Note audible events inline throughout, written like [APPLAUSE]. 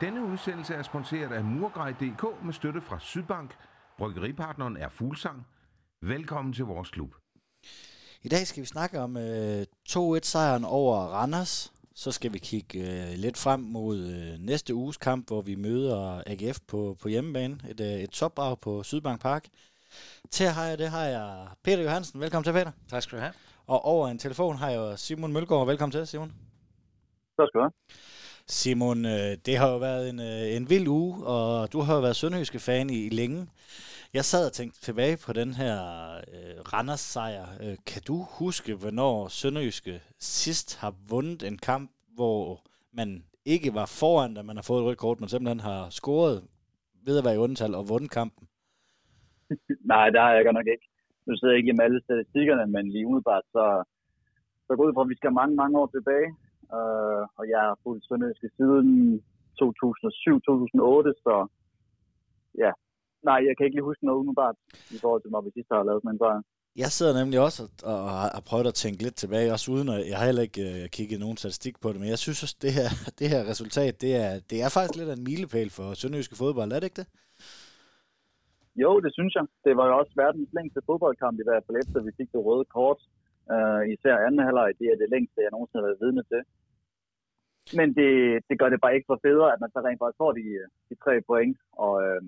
Denne udsendelse er sponsoreret af Murgrej.dk med støtte fra Sydbank. Bryggeripartneren er Fuglsang. Velkommen til vores klub. I dag skal vi snakke om øh, 2-1-sejren over Randers. Så skal vi kigge øh, lidt frem mod øh, næste uges kamp, hvor vi møder AGF på, på hjemmebane. Et, øh, et topbrag på Sydbank Park. Til at have det har jeg Peter Johansen. Velkommen til, Peter. Tak skal du have. Og over en telefon har jeg Simon Mølgaard. Velkommen til, Simon. Tak skal du have. Simon, øh, det har jo været en, øh, en vild uge, og du har jo været sønderjyske fan i, i længe. Jeg sad og tænkte tilbage på den her øh, Randers sejr. Øh, kan du huske, hvornår Sønderjyske sidst har vundet en kamp, hvor man ikke var foran, da man har fået et rødt kort, men simpelthen har scoret ved at være i undertal og vundet kampen? Nej, det har jeg godt nok ikke. Nu sidder jeg ikke med alle statistikkerne, men lige umiddelbart, så, så går ud fra, at vi skal mange, mange år tilbage. Uh, og jeg har fulgt Sønderjyske siden 2007-2008, så ja, nej, jeg kan ikke lige huske noget umiddelbart i forhold til, når vi sidst har lavet sådan en sejr. Jeg sidder nemlig også og, og har prøvet at tænke lidt tilbage, også uden at jeg har heller ikke uh, kigget nogen statistik på det, men jeg synes også, det her, [LAUGHS] det her resultat, det er, det er faktisk lidt af en milepæl for sønderjyske fodbold, er det ikke det? Jo, det synes jeg. Det var jo også verdens længste fodboldkamp i hvert fald, efter vi fik det røde kort. Uh, især anden halvleg, det er det længste, jeg nogensinde har været vidne til. Men det, det gør det bare ikke for federe, at man så rent faktisk får de, de tre point. Og, uh,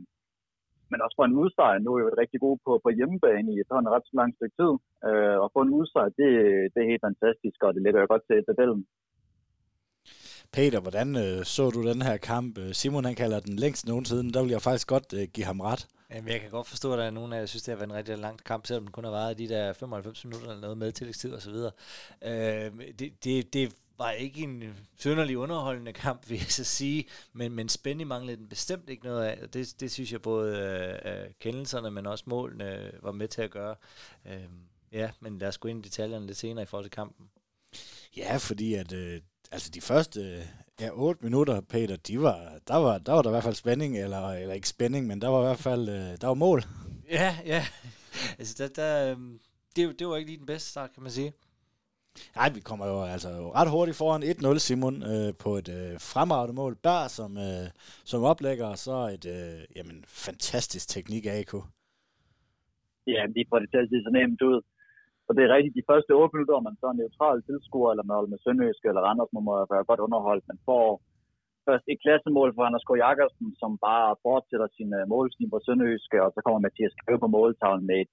men også for en udsejr, nu er jo rigtig god på, på hjemmebane i et ret lang stykke tid. Uh, og få en udsejr, det, det er helt fantastisk, og det ligger jo godt til tabellen. Peter, hvordan øh, så du den her kamp? Simon han kalder den længst nogensinde. Der vil jeg faktisk godt øh, give ham ret. Jamen, jeg kan godt forstå, at der er nogen af jer, synes, det har været en rigtig lang kamp, selvom den kun har været de der 95 minutter eller noget med tillægstid og så videre. Øh, det, det, det var ikke en synderlig underholdende kamp, vil jeg så sige, men, men spænding manglede den bestemt ikke noget af, og det, det synes jeg både øh, kendelserne, men også målene øh, var med til at gøre. Øh, ja, men lad os gå ind i detaljerne lidt senere i forhold til kampen. Ja, fordi at øh, altså de første ja, 8 minutter, Peter, de var, der, var, der var der i hvert fald spænding, eller, eller ikke spænding, men der var i hvert fald øh, der var mål. Ja, ja. [LAUGHS] Altså, der, der, øhm, det, det var ikke lige den bedste start, kan man sige. Nej, vi kommer jo altså ret hurtigt foran 1-0, Simon, øh, på et øh, fremragende mål. Bør som, øh, som oplægger, og så et øh, jamen, fantastisk teknik af AK. Ja, de får det til at se så nemt ud. Og det er rigtigt, de første 8 minutter, man så er neutral tilskuer, eller med, med Sønderjysk eller Randers, må man være godt underholdt. Man får først et klassemål fra Anders K. Jakobsen, som bare fortsætter sin øh, uh, målskin på Sønderjyske, og så kommer Mathias Køge på måltavlen med et,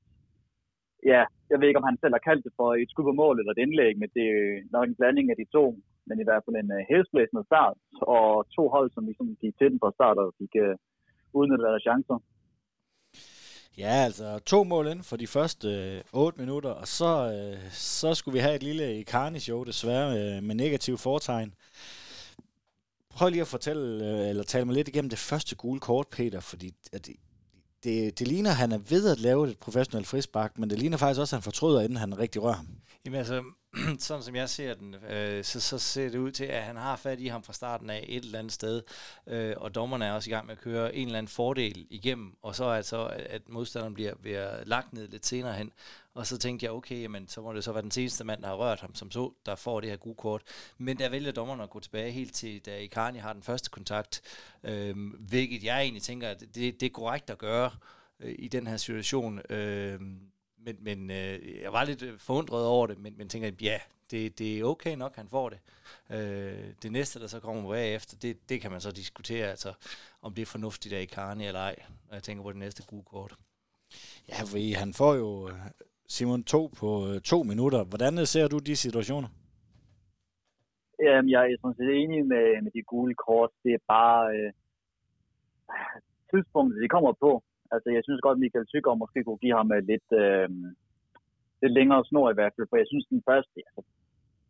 ja, jeg ved ikke, om han selv har kaldt det for et skud på mål eller et indlæg, men det er nok en blanding af de to, men i hvert fald en øh, uh, helstblæsende start, og to hold, som ligesom gik til den fra start, og fik uh, udnyttet deres chancer. Ja, altså to mål ind for de første øh, 8 minutter, og så, øh, så skulle vi have et lille Icarni-show, desværre, øh, med negativ fortegn. Prøv lige at fortælle, øh, eller tale mig lidt igennem det første gule kort, Peter, fordi at det, det, det ligner, at han er ved at lave et professionelt frispark, men det ligner faktisk også, at han fortryder, inden han rigtig rører ham. Jamen altså, [CLEARS THROAT] sådan som jeg ser den, øh, så, så ser det ud til, at han har fat i ham fra starten af et eller andet sted, øh, og dommerne er også i gang med at køre en eller anden fordel igennem, og så er så, at modstanderen bliver, bliver lagt ned lidt senere hen, og så tænkte jeg, okay, jamen, så må det så være den seneste mand, der har rørt ham, som så, der får det her gode kort. Men der vælger dommerne at gå tilbage helt til, da Icarni har den første kontakt, øh, hvilket jeg egentlig tænker, at det, det er korrekt at gøre øh, i den her situation. Øh, men, men øh, jeg var lidt forundret over det, men, men tænker, ja, det, det er okay nok, han får det. Øh, det næste, der så kommer efter, det, det kan man så diskutere, altså, om det er fornuftigt af Icarni eller ej, når jeg tænker på det næste gode kort. Ja, fordi han får jo Simon to på øh, to minutter. Hvordan ser du de situationer? Jamen, jeg er sådan set enig med, med de gule kort. Det er bare øh, tidspunktet, de kommer på. Altså, jeg synes godt, Michael Tykker måske kunne give ham øh, lidt, øh, lidt længere snor i hvert fald, for jeg synes, den første, altså,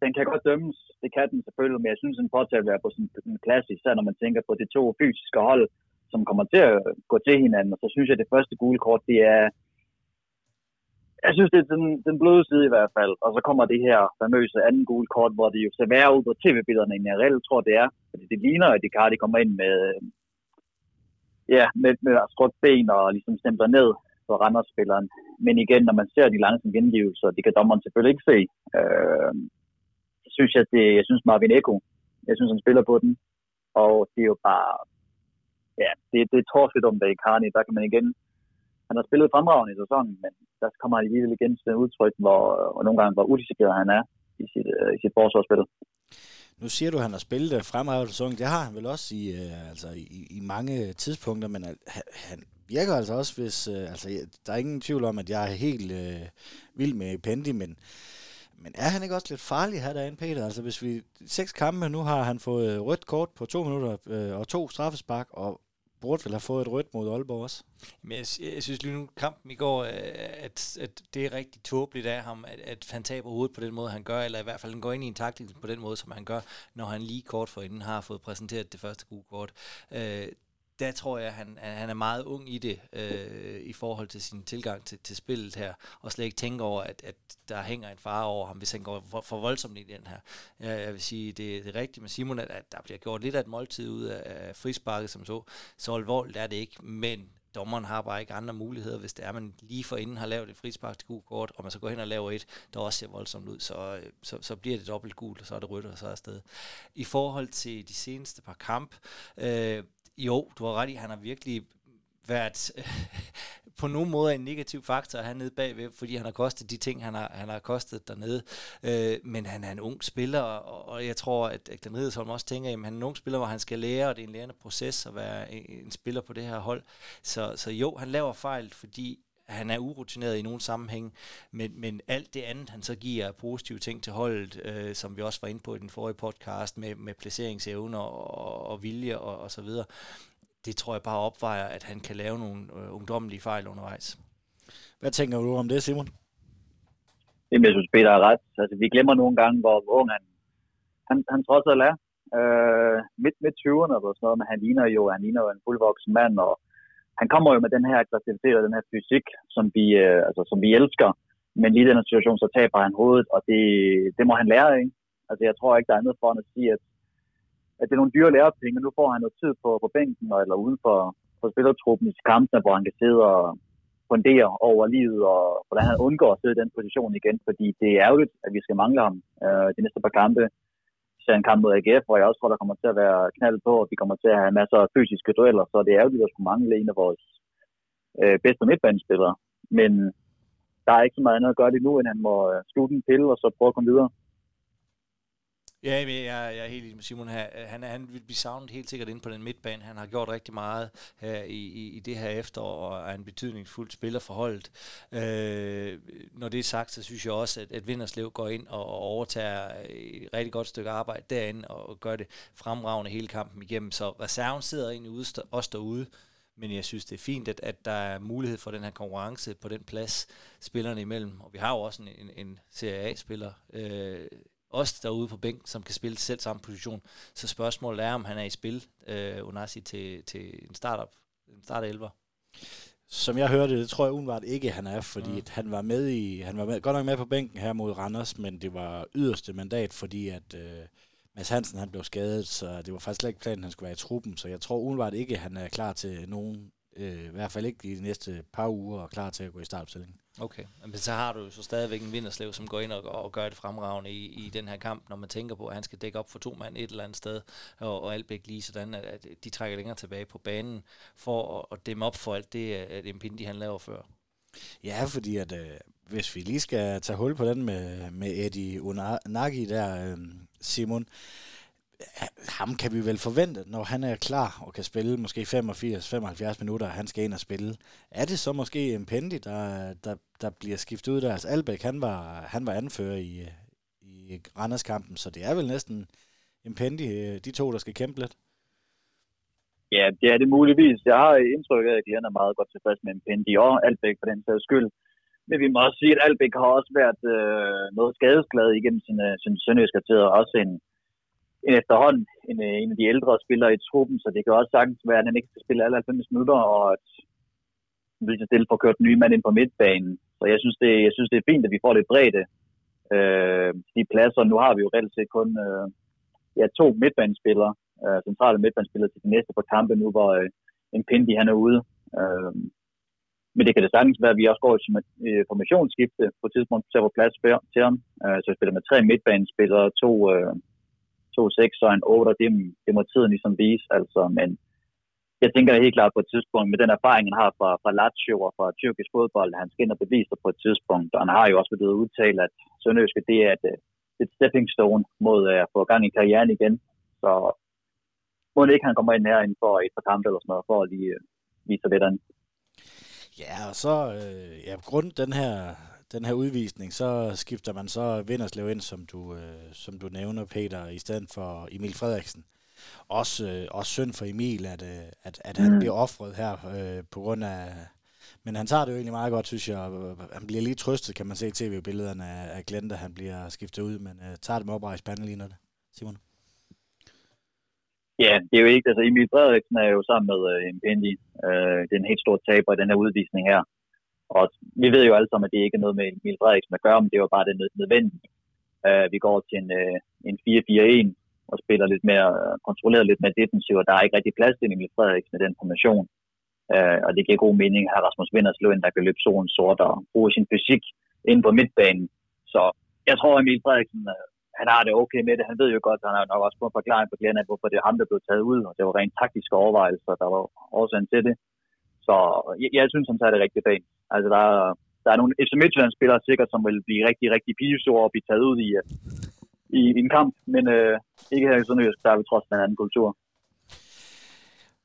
den kan godt dømmes, det kan den selvfølgelig, men jeg synes, den påtager at være på sådan en klasse, især når man tænker på de to fysiske hold, som kommer til at gå til hinanden, og så synes jeg, at det første gule kort, det er, jeg synes, det er den, den bløde side i hvert fald, og så kommer det her famøse anden gule kort, hvor det jo ser værre ud på tv-billederne, end jeg reelt tror, det er, fordi det ligner, at de de kommer ind med, øh, ja, med, med skråt ben og ligesom stempler ned på Randers-spilleren. Men igen, når man ser de langsomme gengivelser, det kan dommeren selvfølgelig ikke se. Øh, så synes jeg, det, jeg synes Marvin Eko, jeg synes, han spiller på den. Og det er jo bare ja, det, det er torsket om det i Karni. Der kan man igen, han har spillet fremragende i sæsonen, men der kommer han alligevel igen til den udtryk, hvor, og nogle gange, hvor udisciplineret han er i sit, øh, i sit forsvarsspil. Nu siger du, at han har spillet fremragende sæson. Det har han vel også i, øh, altså, i, i mange tidspunkter, men han, han virker altså også, hvis... Øh, altså, der er ingen tvivl om, at jeg er helt øh, vild med Pendi, men men er han ikke også lidt farlig her derinde, Peter? Altså hvis vi seks kampe, nu har han fået rødt kort på to minutter øh, og to straffespark, og burde vel have fået et rødt mod Aalborg også. Men jeg, jeg synes lige nu, kampen i går, øh, at, at det er rigtig tåbeligt af ham, at, at han taber hovedet på den måde, han gør, eller i hvert fald han går ind i en taktik på den måde, som han gør, når han lige kort forinden har fået præsenteret det første gule kort. Øh, der tror jeg, han, han er meget ung i det, øh, i forhold til sin tilgang til, til spillet her, og slet ikke tænker over, at, at der hænger en fare over ham, hvis han går for, for voldsomt i den her. Jeg, jeg vil sige, det, det er rigtigt med Simon, at, at der bliver gjort lidt af et måltid ud af, af frisparket, som så. Så alvorligt er det ikke, men dommeren har bare ikke andre muligheder, hvis det er, man lige for inden har lavet et frispark til gul kort, og man så går hen og laver et, der også ser voldsomt ud, så, øh, så, så bliver det dobbelt gult, og så er det rødt, og så er det afsted. I forhold til de seneste par kamp, øh, jo, du har ret i, han har virkelig været [LAUGHS] på nogen måde en negativ faktor hernede bagved, fordi han har kostet de ting, han har, han har kostet dernede. Øh, men han er en ung spiller, og, og jeg tror, at Glenn Riddersholm også tænker, at han er en ung spiller, hvor han skal lære, og det er en lærende proces at være en, en spiller på det her hold. Så, så jo, han laver fejl, fordi han er urutineret i nogle sammenhæng, men, men alt det andet, han så giver positive ting til holdet, øh, som vi også var inde på i den forrige podcast, med, med placeringsevner og, og, vilje og, og så videre, det tror jeg bare opvejer, at han kan lave nogle øh, ungdommelige fejl undervejs. Hvad tænker du om det, Simon? Jamen, jeg synes, Peter er ret. Altså, vi glemmer nogle gange, hvor ung han, han, han trods alt er. Øh, midt, midt 20'erne eller sådan noget, men han ligner jo, han ligner jo en fuldvoksen mand, og han kommer jo med den her aggressivitet og den her fysik, som vi, øh, altså, som vi elsker. Men lige i den situation, så taber han hovedet, og det, det må han lære, ikke? Altså, jeg tror ikke, der er andet for at sige, at, at det er nogle dyre lærepenge, og nu får han noget tid på, på bænken, eller uden for, for spillertruppen i kampene, hvor han kan sidde og fundere over livet, og hvordan han undgår at sidde i den position igen, fordi det er ærgerligt, at vi skal mangle ham øh, de næste par kampe til en kamp mod AGF, hvor jeg også tror, der kommer til at være knald på, og vi kommer til at have masser af fysiske dueller, så det er jo, at skulle mangle en af vores øh, bedste midtbanespillere. Men der er ikke så meget andet at gøre det nu, end han må øh, slutte en pille, og så prøve at komme videre. Ja, jeg, jeg er helt enig med Simon her. Han, han vil blive savnet helt sikkert ind på den midtbane. Han har gjort rigtig meget her i, i, i det her efterår, og er en betydningsfuld spiller for holdet. Øh, når det er sagt, så synes jeg også, at, at Vinderslev går ind og, og overtager et rigtig godt stykke arbejde derinde, og, og gør det fremragende hele kampen igennem. Så reserven sidder egentlig ude, også derude, men jeg synes, det er fint, at, at der er mulighed for den her konkurrence på den plads, spillerne imellem. Og vi har jo også en, en, en Serie A-spiller, øh, også derude på bænken, som kan spille selv samme position. Så spørgsmålet er, om han er i spil, øh, Onasi, til, til en startup, en start 11. Som jeg hørte, det tror jeg udenbart ikke, han er, fordi mm. han var med i, han var med, godt nok med på bænken her mod Randers, men det var yderste mandat, fordi at øh, Mads Hansen han blev skadet, så det var faktisk slet ikke planen, at han skulle være i truppen, så jeg tror udenbart ikke, at han er klar til nogen, øh, i hvert fald ikke i de næste par uger, og klar til at gå i startopstillingen. Okay, men så har du jo så stadigvæk en vinderslev, som går ind og, og gør det fremragende i, i den her kamp, når man tænker på, at han skal dække op for to mand et eller andet sted, og, og Albæk lige sådan, at, at de trækker længere tilbage på banen, for at, at dæmme op for alt det, at Impindi han laver før. Ja, fordi at øh, hvis vi lige skal tage hul på den med, med Eddie Unagi der, øh, Simon, ham kan vi vel forvente, når han er klar og kan spille måske 85-75 minutter, han skal ind og spille. Er det så måske en Pendi, der, der, der bliver skiftet ud der? Altså Albæk, han var, han var anfører i, i Randers-kampen, så det er vel næsten en Pendi, øh, de to, der skal kæmpe lidt. Ja, det er det muligvis. Jeg har indtryk af, at Glenn er meget godt tilfreds med en Pendi og Albæk for den sags skyld. Men vi må også sige, at Albæk har også været øh, noget skadesglad igennem sin, øh, sin sønderjyske og også en, en efterhånden en, øh, en af de ældre spillere i truppen, så det kan også sagtens være, at han ikke skal spille alle 90 minutter, og at vi skal stille for at køre den nye mand ind på midtbanen. Så jeg synes, det, jeg synes, det er fint, at vi får lidt bredde øh, de pladser. Nu har vi jo reelt set kun øh, ja, to midtbanespillere, øh, centrale midtbanespillere til de næste par kampe nu, hvor øh, en Pindi han er ude. Øh, men det kan det sagtens være, at vi også går i øh, formationsskifte på et tidspunkt til at få plads til ham. Øh, så vi spiller med tre midtbanespillere, to, øh, to sekser og en 8, det, det må tiden ligesom vise, altså, men jeg tænker helt klart på et tidspunkt, med den erfaring, han har fra, fra Lazio og fra tyrkisk fodbold, han skal ind og bevise på et tidspunkt, og han har jo også blevet udtalt, at Sønderjyske, det er et, et stepping stone mod øh, at få gang i karrieren igen. Så må det ikke, han kommer ind her inden for et par kampe eller sådan noget, for at lige øh, vise lidt andet. Ja, og så, øh, ja, grund den her, den her udvisning, så skifter man så Vinderslev ind, som du, øh, som du nævner, Peter, i stedet for Emil Frederiksen også, øh, også synd for Emil, at, øh, at, at han mm. bliver offret her øh, på grund af... Men han tager det jo egentlig meget godt, synes jeg. Han bliver lige trøstet, kan man se i tv-billederne af, Glenn, da han bliver skiftet ud, men øh, tager det med oprejst pande lige det. Simon? Ja, det er jo ikke, altså Emil Frederiksen er jo sammen med øh, Impendi, øh, det er en helt stor taber i den her udvisning her. Og vi ved jo alle sammen, at det ikke er noget med Emil Frederiksen at gøre, men det var bare det nødvendige. Uh, vi går til en, uh, en 4-4-1, og spiller lidt mere kontrolleret lidt mere defensiv, og der er ikke rigtig plads til Emil Frederiksen i den formation. Uh, og det giver god mening at have Rasmus Vinders ind, der kan løbe solen sort og bruge sin fysik ind på midtbanen. Så jeg tror, at Emil Frederiksen, uh, han har det okay med det. Han ved jo godt, at han har nok også fået en forklaring på Glenn, hvorfor det er ham, der blev taget ud, og det var rent taktiske overvejelser, der var årsagen til det. Så jeg, jeg synes, han tager det rigtig fint. Altså, der er, der er nogle FC Midtjylland-spillere sikkert, som vil blive rigtig, rigtig pigesore og blive taget ud i, øh, i, i en kamp, men øh, ikke her i Sønderjysk, der er vi trods en anden kultur.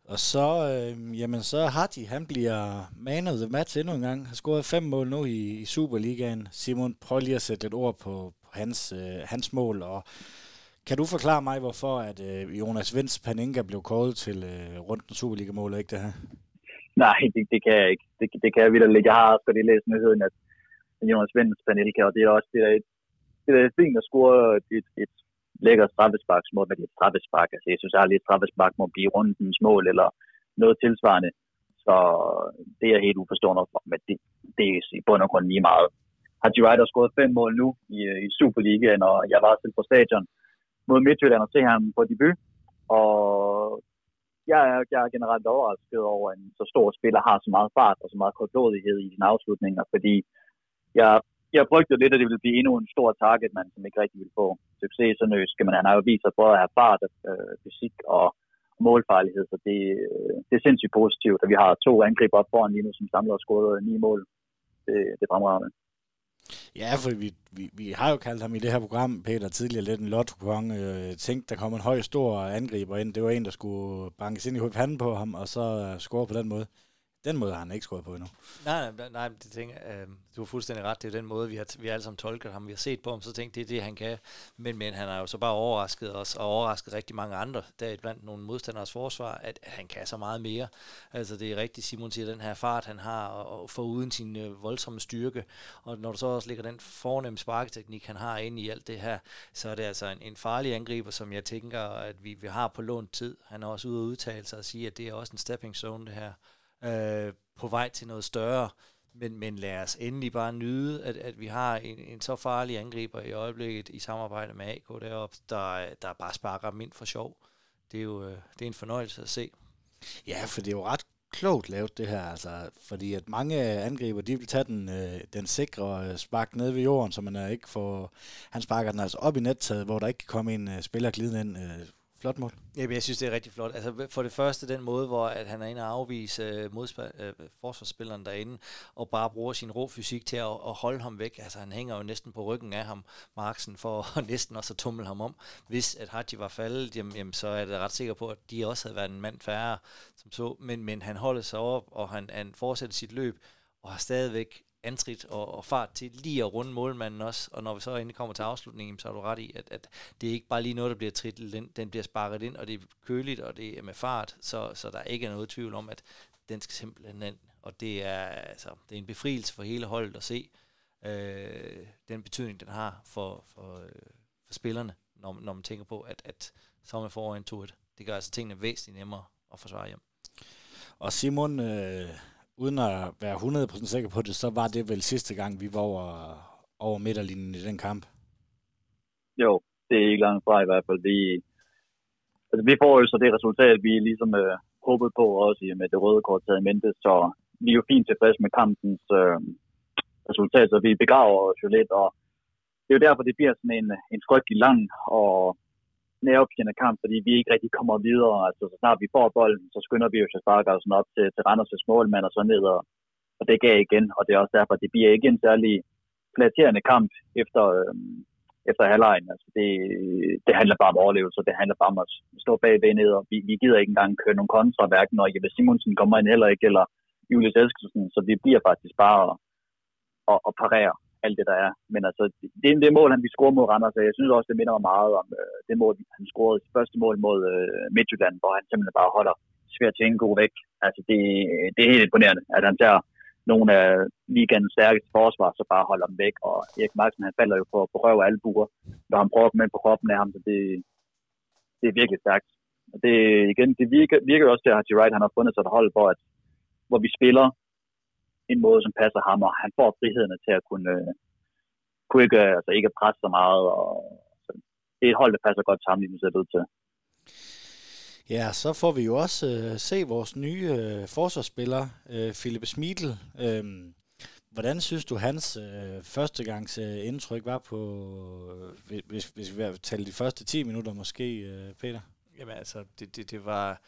Og så, øh, jamen så Hardy, han bliver man of the match endnu en gang. Har scoret fem mål nu i, i Superligaen. Simon, prøv lige at sætte et ord på, på hans, øh, hans mål. Og kan du forklare mig, hvorfor at øh, Jonas Vinds Paninka blev kåret til øh, rundt den Superliga-mål, ikke det her? Nej, det, det kan jeg ikke. Det, det kan jeg vildt Jeg har også godt læst nyheden, at Jonas Vinds Panelka, og det er også det, der det er fint at score et, et lækker straffesparksmål med et straffespark. Altså, jeg synes aldrig, at straffespark må blive rundens mål eller noget tilsvarende. Så det er helt uforstående for, men det, det er i bund og grund lige meget. Har Wright har scoret fem mål nu i, i Superligaen, og jeg var selv på stadion mod Midtjylland og se ham på debut. Og jeg er, jeg er generelt overrasket over, at en så stor spiller har så meget fart og så meget kortlodighed i sine afslutninger, fordi jeg jeg frygtede lidt, at det ville blive endnu en stor target, man som ikke rigtig ville få succes i Sønderjysk. Men han har jo vist sig både at have fart, øh, fysik og målfarlighed, så det, øh, det er sindssygt positivt, at vi har to angriber op foran lige nu, som samler og scoret ni mål. Det, det er fremragende. Ja, for vi, vi, vi har jo kaldt ham i det her program, Peter, tidligere lidt en lotto øh, tænkte, der kom en høj, stor angriber ind. Det var en, der skulle bankes ind i panden på ham, og så øh, score på den måde. Den måde har han ikke skåret på endnu. Nej, nej, nej det tænker, øh, du har fuldstændig ret. Det er den måde, vi har, vi alle sammen tolket ham. Vi har set på ham, så tænkte det er det, han kan. Men, men han har jo så bare overrasket os, og overrasket rigtig mange andre, der blandt nogle modstanders forsvar, at, at han kan så meget mere. Altså det er rigtigt, Simon siger, den her fart, han har, og, og for uden sin øh, voldsomme styrke. Og når du så også ligger den fornemme sparketeknik, han har inde i alt det her, så er det altså en, en farlig angriber, som jeg tænker, at vi, vi har på lånt tid. Han er også ude at udtale sig og sige, at det er også en stepping zone, det her øh, på vej til noget større. Men, men lad os endelig bare nyde, at, at vi har en, en så farlig angriber i øjeblikket i samarbejde med AK deroppe, der, der bare sparker dem ind for sjov. Det er jo øh, det er en fornøjelse at se. Ja, for det er jo ret klogt lavet det her, altså, fordi at mange angriber, de vil tage den, øh, den sikre øh, spark ned ved jorden, så man er ikke får, han sparker den altså op i nettaget, hvor der ikke kan komme en øh, spiller glidende ind, øh, Flot mål. Ja, jeg synes, det er rigtig flot. Altså, for det første den måde, hvor at han er inde og afvise øh, modspil- øh, forsvarsspilleren derinde, og bare bruger sin rå fysik til at, at holde ham væk. Altså, han hænger jo næsten på ryggen af ham, Marksen, for at [LAUGHS] næsten også at tumle ham om. Hvis at Haji var faldet, jamen, jamen, så er jeg ret sikker på, at de også havde været en mand færre, som så. Men, men han holder sig op, og han, han fortsætter sit løb, og har stadigvæk antrit og, og fart til lige at runde målmanden også. Og når vi så endelig kommer til afslutningen, så har du ret i, at, at det er ikke bare lige noget, der bliver trittet den, Den bliver sparket ind, og det er køligt, og det er med fart. Så, så der er ikke noget tvivl om, at den skal simpelthen ind. Og det er, altså, det er en befrielse for hele holdet at se øh, den betydning, den har for, for, øh, for spillerne, når, når man tænker på, at, at så er får en 2 Det gør altså tingene væsentligt nemmere at forsvare hjem. Og Simon, øh, uden at være 100% sikker på det, så var det vel sidste gang, vi var over, over midterlinjen i den kamp? Jo, det er ikke langt fra i hvert fald. Vi, altså, vi får jo så det resultat, vi ligesom øh, håbede på også med det røde kort taget i mente, så vi er jo fint tilfredse med kampens øh, resultat, så vi begraver os jo lidt, og det er jo derfor, det bliver sådan en, en frygtelig lang og nervepirrende kamp, fordi vi ikke rigtig kommer videre. Altså, så snart vi får bolden, så skynder vi jo Sjøsparkersen altså op til, til Randers' målmand og så ned, og, og det gav igen. Og det er også derfor, at det bliver ikke en særlig flatterende kamp efter, øh, efter halvlejen. Altså, det, det handler bare om overlevelse, det handler bare om at stå bag ned, og vi, vi gider ikke engang køre nogle kontra, hverken når Jeppe Simonsen kommer ind heller ikke, eller Julius Eskelsen, så vi bliver faktisk bare at, at, at parere alt det, der er. Men altså, det er det mål, han vi scorede mod Randers, jeg synes også, det minder mig meget om øh, det mål, han scorede i første mål mod øh, Midtjylland, hvor han simpelthen bare holder svært til en god væk. Altså, det, det er helt imponerende, at han tager nogle af ligands stærkeste forsvar, så bare holder dem væk. Og Erik Marksen, han falder jo på, på røv og albuer, når han prøver at komme ind på kroppen af ham, så det, det er virkelig stærkt. Og det, igen, det virker, virker også til, at Haji Wright han har fundet sig et hold, hvor, at, hvor vi spiller en måde, som passer ham, og han får frihederne til at kunne, kunne ikke, altså ikke presse så meget. Og, så det er et hold, der passer godt sammen, lige nu ser det ud til. Ja, så får vi jo også øh, se vores nye øh, forsvarsspiller, øh, Philip Smidl. Øh, hvordan synes du, hans øh, førstegangs øh, indtryk var på, øh, hvis, hvis vi vil tale de første 10 minutter måske, øh, Peter? Jamen altså, det, det, det var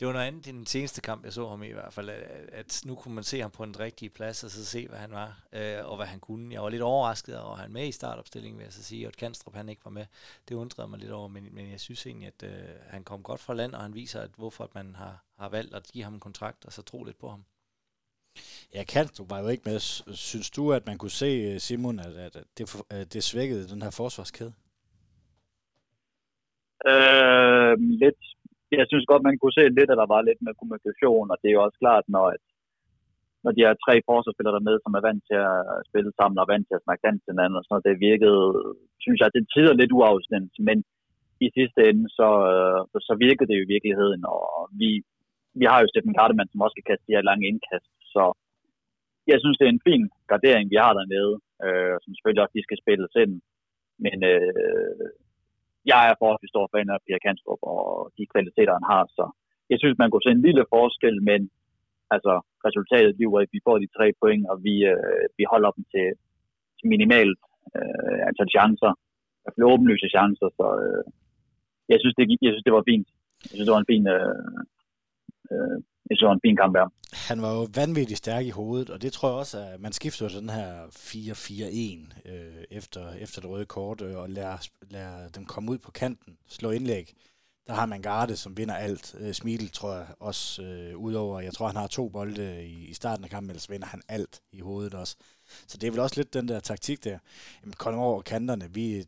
det var noget andet i den seneste kamp, jeg så ham i, i hvert fald, at, at nu kunne man se ham på en rigtig plads, og så se, hvad han var, øh, og hvad han kunne. Jeg var lidt overrasket over, at han med i startopstillingen, vil jeg så sige, og at Kanstrup han ikke var med. Det undrede mig lidt over, men, men jeg synes egentlig, at øh, han kom godt fra land, og han viser, at hvorfor at man har, har valgt at give ham en kontrakt, og så tro lidt på ham. Ja, Kanstrup var jo ikke med. Synes du, at man kunne se, øh, Simon, at, at det, at det svækkede den her forsvarskæde? Øh, lidt jeg synes godt, man kunne se lidt, at der var lidt med kommunikation, og det er jo også klart, når, at, når de her tre forsvarsspillere der med, som er vant til at spille sammen og vant til at snakke dansk til hinanden, og sådan noget, det virkede, synes jeg, det tider lidt uafstemt, men i sidste ende, så, øh, så, virkede det jo i virkeligheden, og vi, vi har jo Steffen Gardemann, som også kan kaste de her lange indkast, så jeg synes, det er en fin gardering, vi har dernede, øh, som selvfølgelig også de skal spilles ind, men øh, jeg er forholdsvis stor fan af Pia Kanstrup og de kvaliteter, han har. Så jeg synes, man kunne se en lille forskel, men altså, resultatet bliver, at vi får de tre point, og vi, øh, vi holder dem til, til minimalt øh, antal chancer. I hvert åbenlyse chancer, så øh, jeg, synes, det, jeg synes, det var fint. Jeg synes, det var en fin, øh, øh, jeg synes, det var en fin kamp der. Han var jo vanvittigt stærk i hovedet, og det tror jeg også, at man skifter til den her 4-4-1 øh, efter, efter det røde kort, øh, og lader, lader dem komme ud på kanten, slå indlæg. Der har man Garde, som vinder alt. Øh, Smidl, tror jeg også, øh, udover, jeg tror, han har to bolde i, i starten af kampen, ellers vinder han alt i hovedet også. Så det er vel også lidt den der taktik der. Jamen, kom over kanterne. Vi,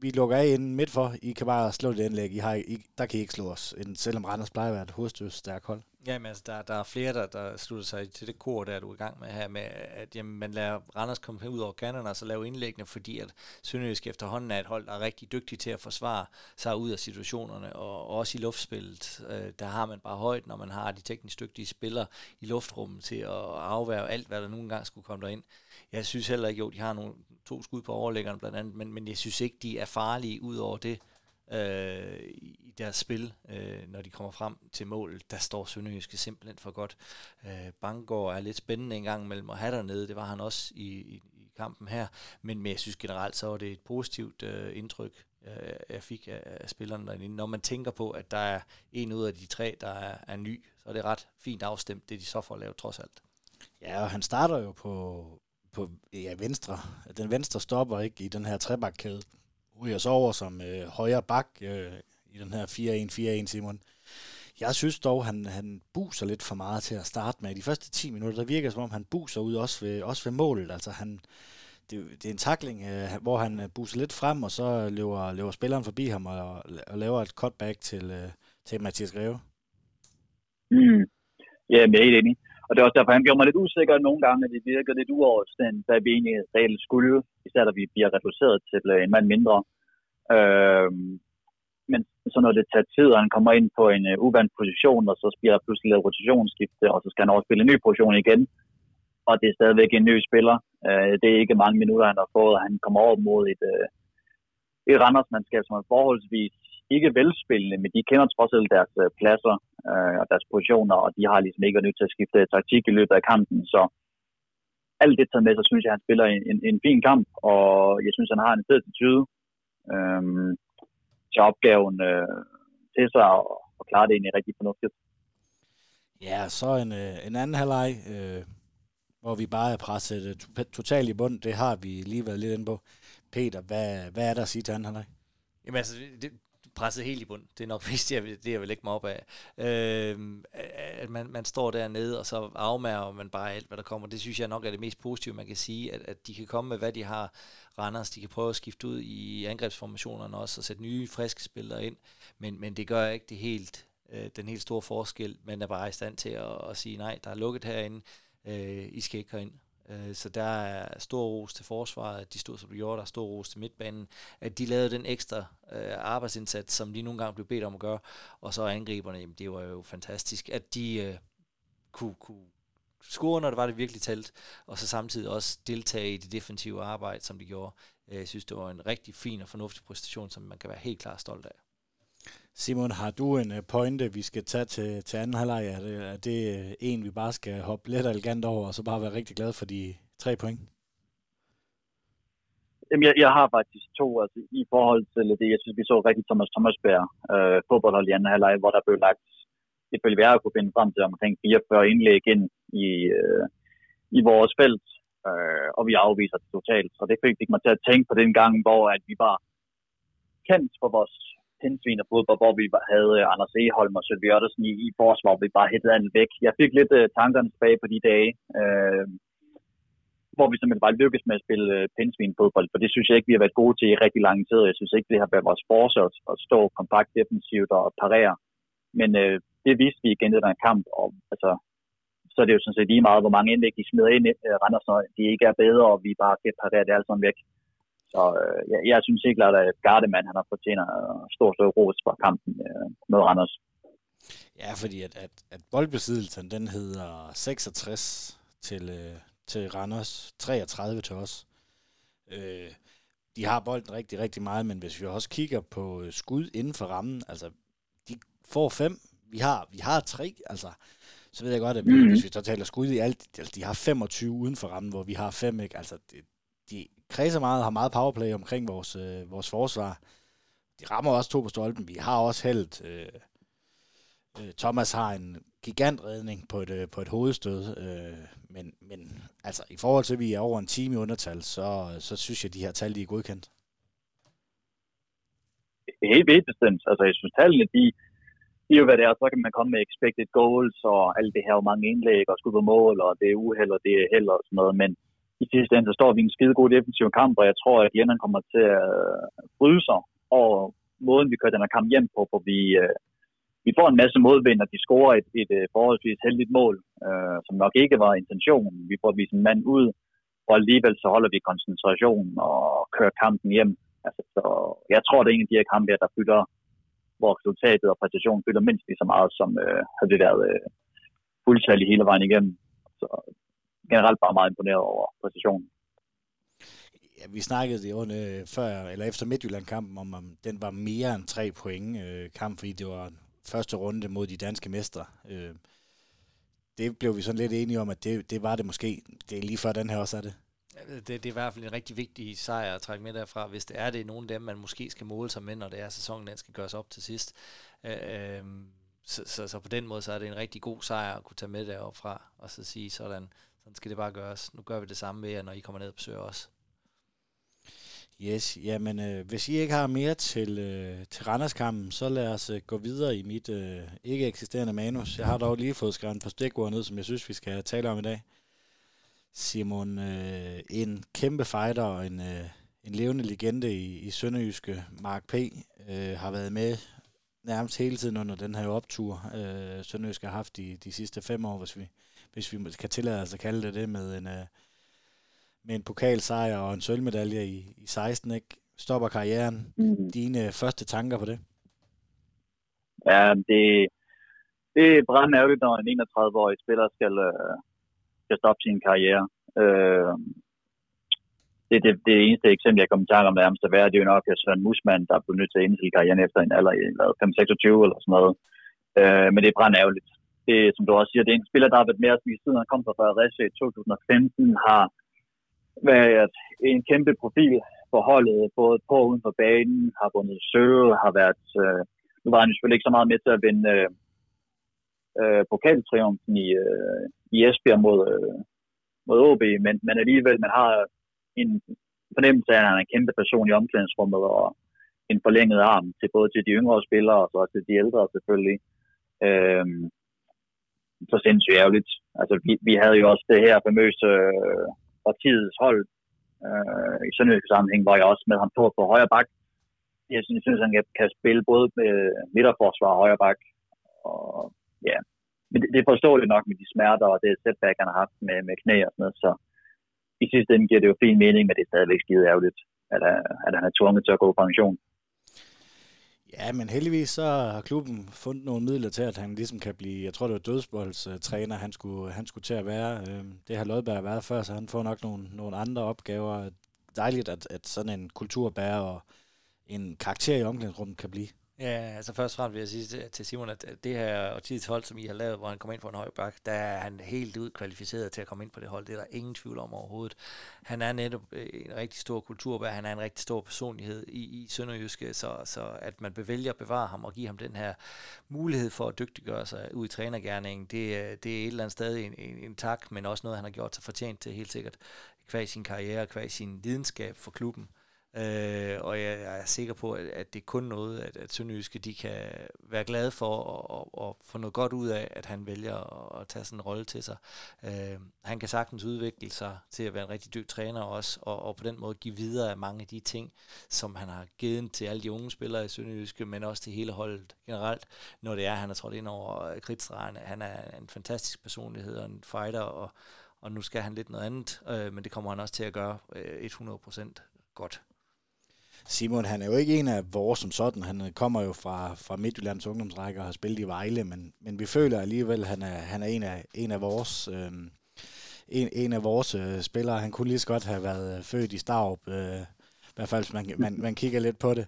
vi lukker af inden midt for. I kan bare slå det indlæg. I har, I, der kan I ikke slå os, selvom Randers plejer at være et hovedstøst stærkt hold. Jamen altså, der, der er flere, der, der slutter sig til det kor, der er du i gang med her, med at jamen, man lader Randers komme ud over kanterne og så lave indlæggene, fordi at Sønderjysk efterhånden er et hold, der er rigtig dygtig til at forsvare sig ud af situationerne, og også i luftspillet, øh, der har man bare højt, når man har de teknisk dygtige spillere i luftrummet til at afværge alt, hvad der nogle gange skulle komme derind. Jeg synes heller ikke, jo, de har nogle to skud på overlæggeren blandt andet, men, men jeg synes ikke, de er farlige ud over det øh, i deres spil, øh, når de kommer frem til målet. Der står Sønderjyske simpelthen for godt. Øh, Bangor er lidt spændende en gang mellem at have dernede, det var han også i, i, i kampen her, men, men jeg synes generelt, så var det et positivt øh, indtryk, øh, jeg fik af, af spillerne derinde. Når man tænker på, at der er en ud af de tre, der er, er ny, så er det ret fint afstemt, det de så får lavet trods alt. Ja, og han starter jo på, på ja, venstre. Den venstre stopper ikke i den her trebakkæde ryger så over som øh, højre bak øh, i den her 4-1-4-1, Simon. Jeg synes dog, han, han buser lidt for meget til at starte med. I de første 10 minutter, der virker som om, han buser ud også ved, også ved målet. Altså han, det, det er en takling, øh, hvor han øh, buser lidt frem, og så løber, løber spilleren forbi ham og, og laver et cutback til, øh, til Mathias Greve. Mm. Ja, jeg er helt enig. Og det er også derfor, han gjorde mig lidt usikker nogle gange, at det virker lidt uoverstændigt, hvad vi egentlig reelt skulle, især da vi bliver reduceret til en mand mindre. Øh, men så når det tager tid, og han kommer ind på en øh, uh, uvandt position, og så bliver der pludselig lavet rotationsskifte, og så skal han overspille en ny position igen, og det er stadigvæk en ny spiller. Øh, det er ikke mange minutter, han har fået, og han kommer over mod et, øh, et Randersmandskab, som er forholdsvis ikke velspillende, men de kender trods alt deres øh, pladser uh, og deres positioner, og de har ligesom ikke været nødt til at skifte taktik i løbet af kampen, så alt det taget med, så synes jeg, at han spiller en, en, en fin kamp, og jeg synes, han har en fed attitude. Øhm, tage opgaven øh, til sig og, og klare det egentlig rigtig fornuftigt. Ja, så en, øh, en anden halvleg, øh, hvor vi bare er presset øh, totalt i bund. Det har vi lige været lidt inde på. Peter, hvad, hvad er der at sige til anden halvleg? Jamen altså, det, presset helt i bund. Det er nok [LAUGHS] mest det, jeg vil, det, jeg vil lægge mig op af. Øh, at man, man står dernede, og så afmærker man bare alt, hvad der kommer. Det synes jeg nok er det mest positive, man kan sige, at, at de kan komme med, hvad de har. Randers, de kan prøve at skifte ud i angrebsformationerne også, og sætte nye, friske spillere ind. Men, men det gør ikke det helt, øh, den helt store forskel. Man er bare i stand til at, at sige, nej, der er lukket herinde. Øh, I skal ikke herind. Øh, så der er stor ros til forsvaret, at de stod som de gjorde, der er stor ros til midtbanen, at de lavede den ekstra øh, arbejdsindsats, som de nogle gange blev bedt om at gøre, og så angriberne, jamen det var jo fantastisk, at de øh, kunne, kunne score, når det var det virkelig talt, og så samtidig også deltage i det defensive arbejde, som de gjorde. Øh, jeg synes, det var en rigtig fin og fornuftig præstation, som man kan være helt klart stolt af. Simon, har du en øh, pointe, vi skal tage til, til anden halvleg? Er det, er det øh, en, vi bare skal hoppe lidt elegant over, og så bare være rigtig glad for de tre point? Jamen, jeg, jeg har faktisk to, altså i forhold til det, jeg synes, vi så rigtig Thomas Thomasberg øh, fodboldhold i anden halvleg, hvor der blev lagt, ifølge VR kunne finde frem til omkring 44 indlæg ind i, øh, i vores felt, øh, og vi afviser det totalt. Så det fik mig til at tænke på den gang, hvor at vi var kendt for vores pindsvin og fodbold, hvor vi havde øh, Anders Eholm og Sølvi Ottersen i, i forsvar, hvor vi bare hættede andet væk. Jeg fik lidt uh, tankerne tilbage på de dage, øh, hvor vi simpelthen bare lykkedes med at spille øh, uh, pindsvin fodbold, for det synes jeg ikke, vi har været gode til i rigtig lang tid. Jeg synes ikke, det har været vores forsøg at, at stå kompakt defensivt og parere. Men uh, det viste vi igen i den kamp, og altså, så er det jo sådan set lige meget, hvor mange indlæg de smider ind, uh, Randers, når de ikke er bedre, og vi bare kan parere det alt sammen væk. Så øh, jeg, jeg synes ikke, at Gardemann han har fortjener stor, stor ros for kampen øh, med Randers. Ja, fordi at, at, at boldbesiddelsen, den hedder 66 til, øh, til Randers, 33 til os. Øh, de har bolden rigtig, rigtig meget, men hvis vi også kigger på øh, skud inden for rammen, altså, de får fem, vi har, vi har tre, altså, så ved jeg godt, at vi, mm. hvis vi taler skud i alt, altså, de har 25 uden for rammen, hvor vi har fem, ikke? Altså, det, de kredser meget, har meget powerplay omkring vores, øh, vores forsvar. De rammer også to på stolpen. Vi har også held. Øh, øh, Thomas har en gigantredning på et, øh, på et hovedstød. Øh, men, men altså, i forhold til, at vi er over en time i undertal, så, så synes jeg, at de her tal, de er godkendt. Helt vildt bestemt. Altså, jeg synes, tallene, de, de er jo, hvad det er. Så kan man komme med expected goals og alt det her, og mange indlæg og skud på mål, og det er uheld, og det er held og sådan noget. Men i sidste ende, så står vi i en skide god defensiv kamp, og jeg tror, at Jenner kommer til at øh, bryde sig over måden, vi kører den her kamp hjem på, for vi, øh, vi får en masse modvind, og de scorer et, et, et forholdsvis heldigt mål, øh, som nok ikke var intentionen. Vi får vist en mand ud, og alligevel så holder vi koncentrationen og kører kampen hjem. Altså, så jeg tror, det er en af de her kampe, der fylder, hvor resultatet og præstationen fylder mindst lige så meget, som øh, havde det været øh, fuldtalligt hele vejen igennem. Så generelt bare meget imponeret over præcisionen. Ja, vi snakkede det under, før, eller efter Midtjylland-kampen, om, om den var mere end tre point øh, kamp, fordi det var første runde mod de danske mestre. Øh, det blev vi sådan lidt enige om, at det, det var det måske. Det er lige før den her også er det. Det, det er i hvert fald en rigtig vigtig sejr at trække med derfra, hvis det er det nogle af dem, man måske skal måle sig med, når det er sæsonen, den skal gøres op til sidst. Øh, øhm, så, så, så på den måde, så er det en rigtig god sejr at kunne tage med derop fra, og så sige sådan, sådan skal det bare gøres. Nu gør vi det samme med jer, når I kommer ned og besøger os. Yes, jamen øh, hvis I ikke har mere til, øh, til Randerskampen, så lad os øh, gå videre i mit øh, ikke eksisterende manus. Jeg har dog lige fået skrevet et par stikord ned, som jeg synes, vi skal tale om i dag. Simon, øh, en kæmpe fighter og en, øh, en levende legende i, i Sønderjyske, Mark P., øh, har været med nærmest hele tiden under den her optur, øh, Sønderjyske har haft de, de sidste fem år, hvis vi, hvis vi kan tillade os at kalde det det, med en, uh, med en pokalsejr og en sølvmedalje i, i 16, ikke? Stopper karrieren. Mm. Dine første tanker på det? Ja, det, det er brændende ærgerligt, når en 31-årig spiller skal, uh, skal stoppe sin karriere. Uh, det, det, det eneste eksempel, jeg kommer til om nærmest at være, det er jo nok at Søren Musman, der er blevet nødt til at indstille karrieren efter en alder i 5-26 eller sådan noget. Uh, men det er brændende ærgerligt det, som du også siger, det er en spiller, der har været med os lige siden han kom fra Fredericia i 2015, har været en kæmpe profil for holdet, både på og uden for banen, har vundet sølv, har været, øh, nu var han jo selvfølgelig ikke så meget med til at vinde øh, øh, pokaltriumfen i, øh, i Esbjerg mod, øh, mod OB, men, men alligevel, man har en fornemmelse af, at han er en kæmpe person i omklædningsrummet, og en forlænget arm til både til de yngre spillere og så også til de ældre selvfølgelig. Øhm, så sindssygt ærgerligt. Altså, vi, vi havde jo også det her famøse øh, partiets hold øh, i sønderjysk sammenhæng, hvor jeg også med ham på på højre bak. Jeg synes, jeg synes han kan, kan spille både med midterforsvar og højre bak. Og, ja. Men det, det er forståeligt nok med de smerter og det setback, han har haft med, med knæ og sådan noget. Så i sidste ende giver det jo fin mening, men det er stadigvæk skide ærgerligt, at, at han er tvunget til at gå på pension. Ja, men heldigvis så har klubben fundet nogle midler til, at han ligesom kan blive, jeg tror det var dødsboldstræner, han skulle, han skulle til at være. Øhm, det har Lodberg været før, så han får nok nogle, nogle andre opgaver. Dejligt, at, at sådan en kulturbærer og en karakter i omklædningsrummet kan blive. Ja, altså først og fremmest vil jeg sige til Simon, at det her årtidets hold, som I har lavet, hvor han kommer ind på en høj bak, der er han helt ud kvalificeret til at komme ind på det hold. Det er der ingen tvivl om overhovedet. Han er netop øh, en rigtig stor kulturbær, han er en rigtig stor personlighed i, i Sønderjyske, så, så at man bevælger at bevare ham og give ham den her mulighed for at dygtiggøre sig ud i trænergærningen, det, øh, det er et eller andet sted en, en, en tak, men også noget, han har gjort sig fortjent til helt sikkert, kvæg sin karriere, kvæg sin lidenskab for klubben. Øh, og jeg, jeg er sikker på, at, at det er kun noget, at, at Sønderjyske de kan være glade for og, og, og få noget godt ud af, at han vælger at, at tage sådan en rolle til sig. Øh, han kan sagtens udvikle sig til at være en rigtig dyb træner også, og, og på den måde give videre af mange af de ting, som han har givet til alle de unge spillere i Sønderjyske, men også til hele holdet generelt, når det er, at han har trådt ind over øh, kridtstregen. Han er en fantastisk personlighed og en fighter, og, og nu skal han lidt noget andet, øh, men det kommer han også til at gøre øh, 100% godt. Simon, han er jo ikke en af vores som sådan. Han kommer jo fra, fra Midtjyllands ungdomsrækker og har spillet i Vejle, men, men vi føler alligevel, at han er, han er en, af, en af vores, øh, en, en af vores øh, spillere. Han kunne lige så godt have været øh, født i Starup, øh, i hvert fald hvis man, man, man kigger lidt på det.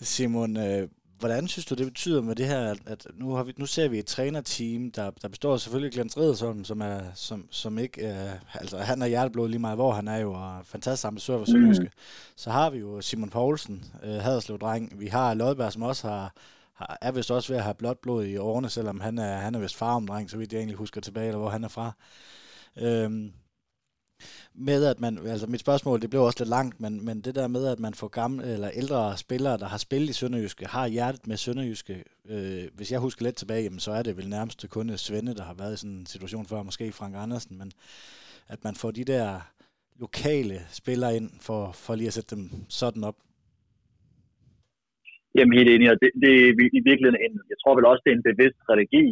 Simon, øh, hvordan synes du, det betyder med det her, at nu, har vi, nu ser vi et trænerteam, der, der består selvfølgelig Glenn Riddersholm, som, er, som, som ikke, øh, altså han er hjerteblod lige meget, hvor han er jo, og fantastisk ambassadør for Sønderjyske. Mm. Så har vi jo Simon Poulsen, øh, Haderslev-dreng. Vi har Lodberg, som også har, har, er vist også ved at have blot blod i årene, selvom han er, han er vist faromdreng, så vidt jeg egentlig husker tilbage, eller hvor han er fra. Øhm, med at man, altså mit spørgsmål, det blev også lidt langt, men, men det der med, at man får gamle eller ældre spillere, der har spillet i Sønderjyske, har hjertet med Sønderjyske. Øh, hvis jeg husker lidt tilbage, jamen, så er det vel nærmest kun øh, Svende, der har været i sådan en situation før, måske Frank Andersen, men at man får de der lokale spillere ind for, for lige at sætte dem sådan op. Jamen helt enig, og det, det er i virkeligheden en, jeg tror vel også, det er en bevidst strategi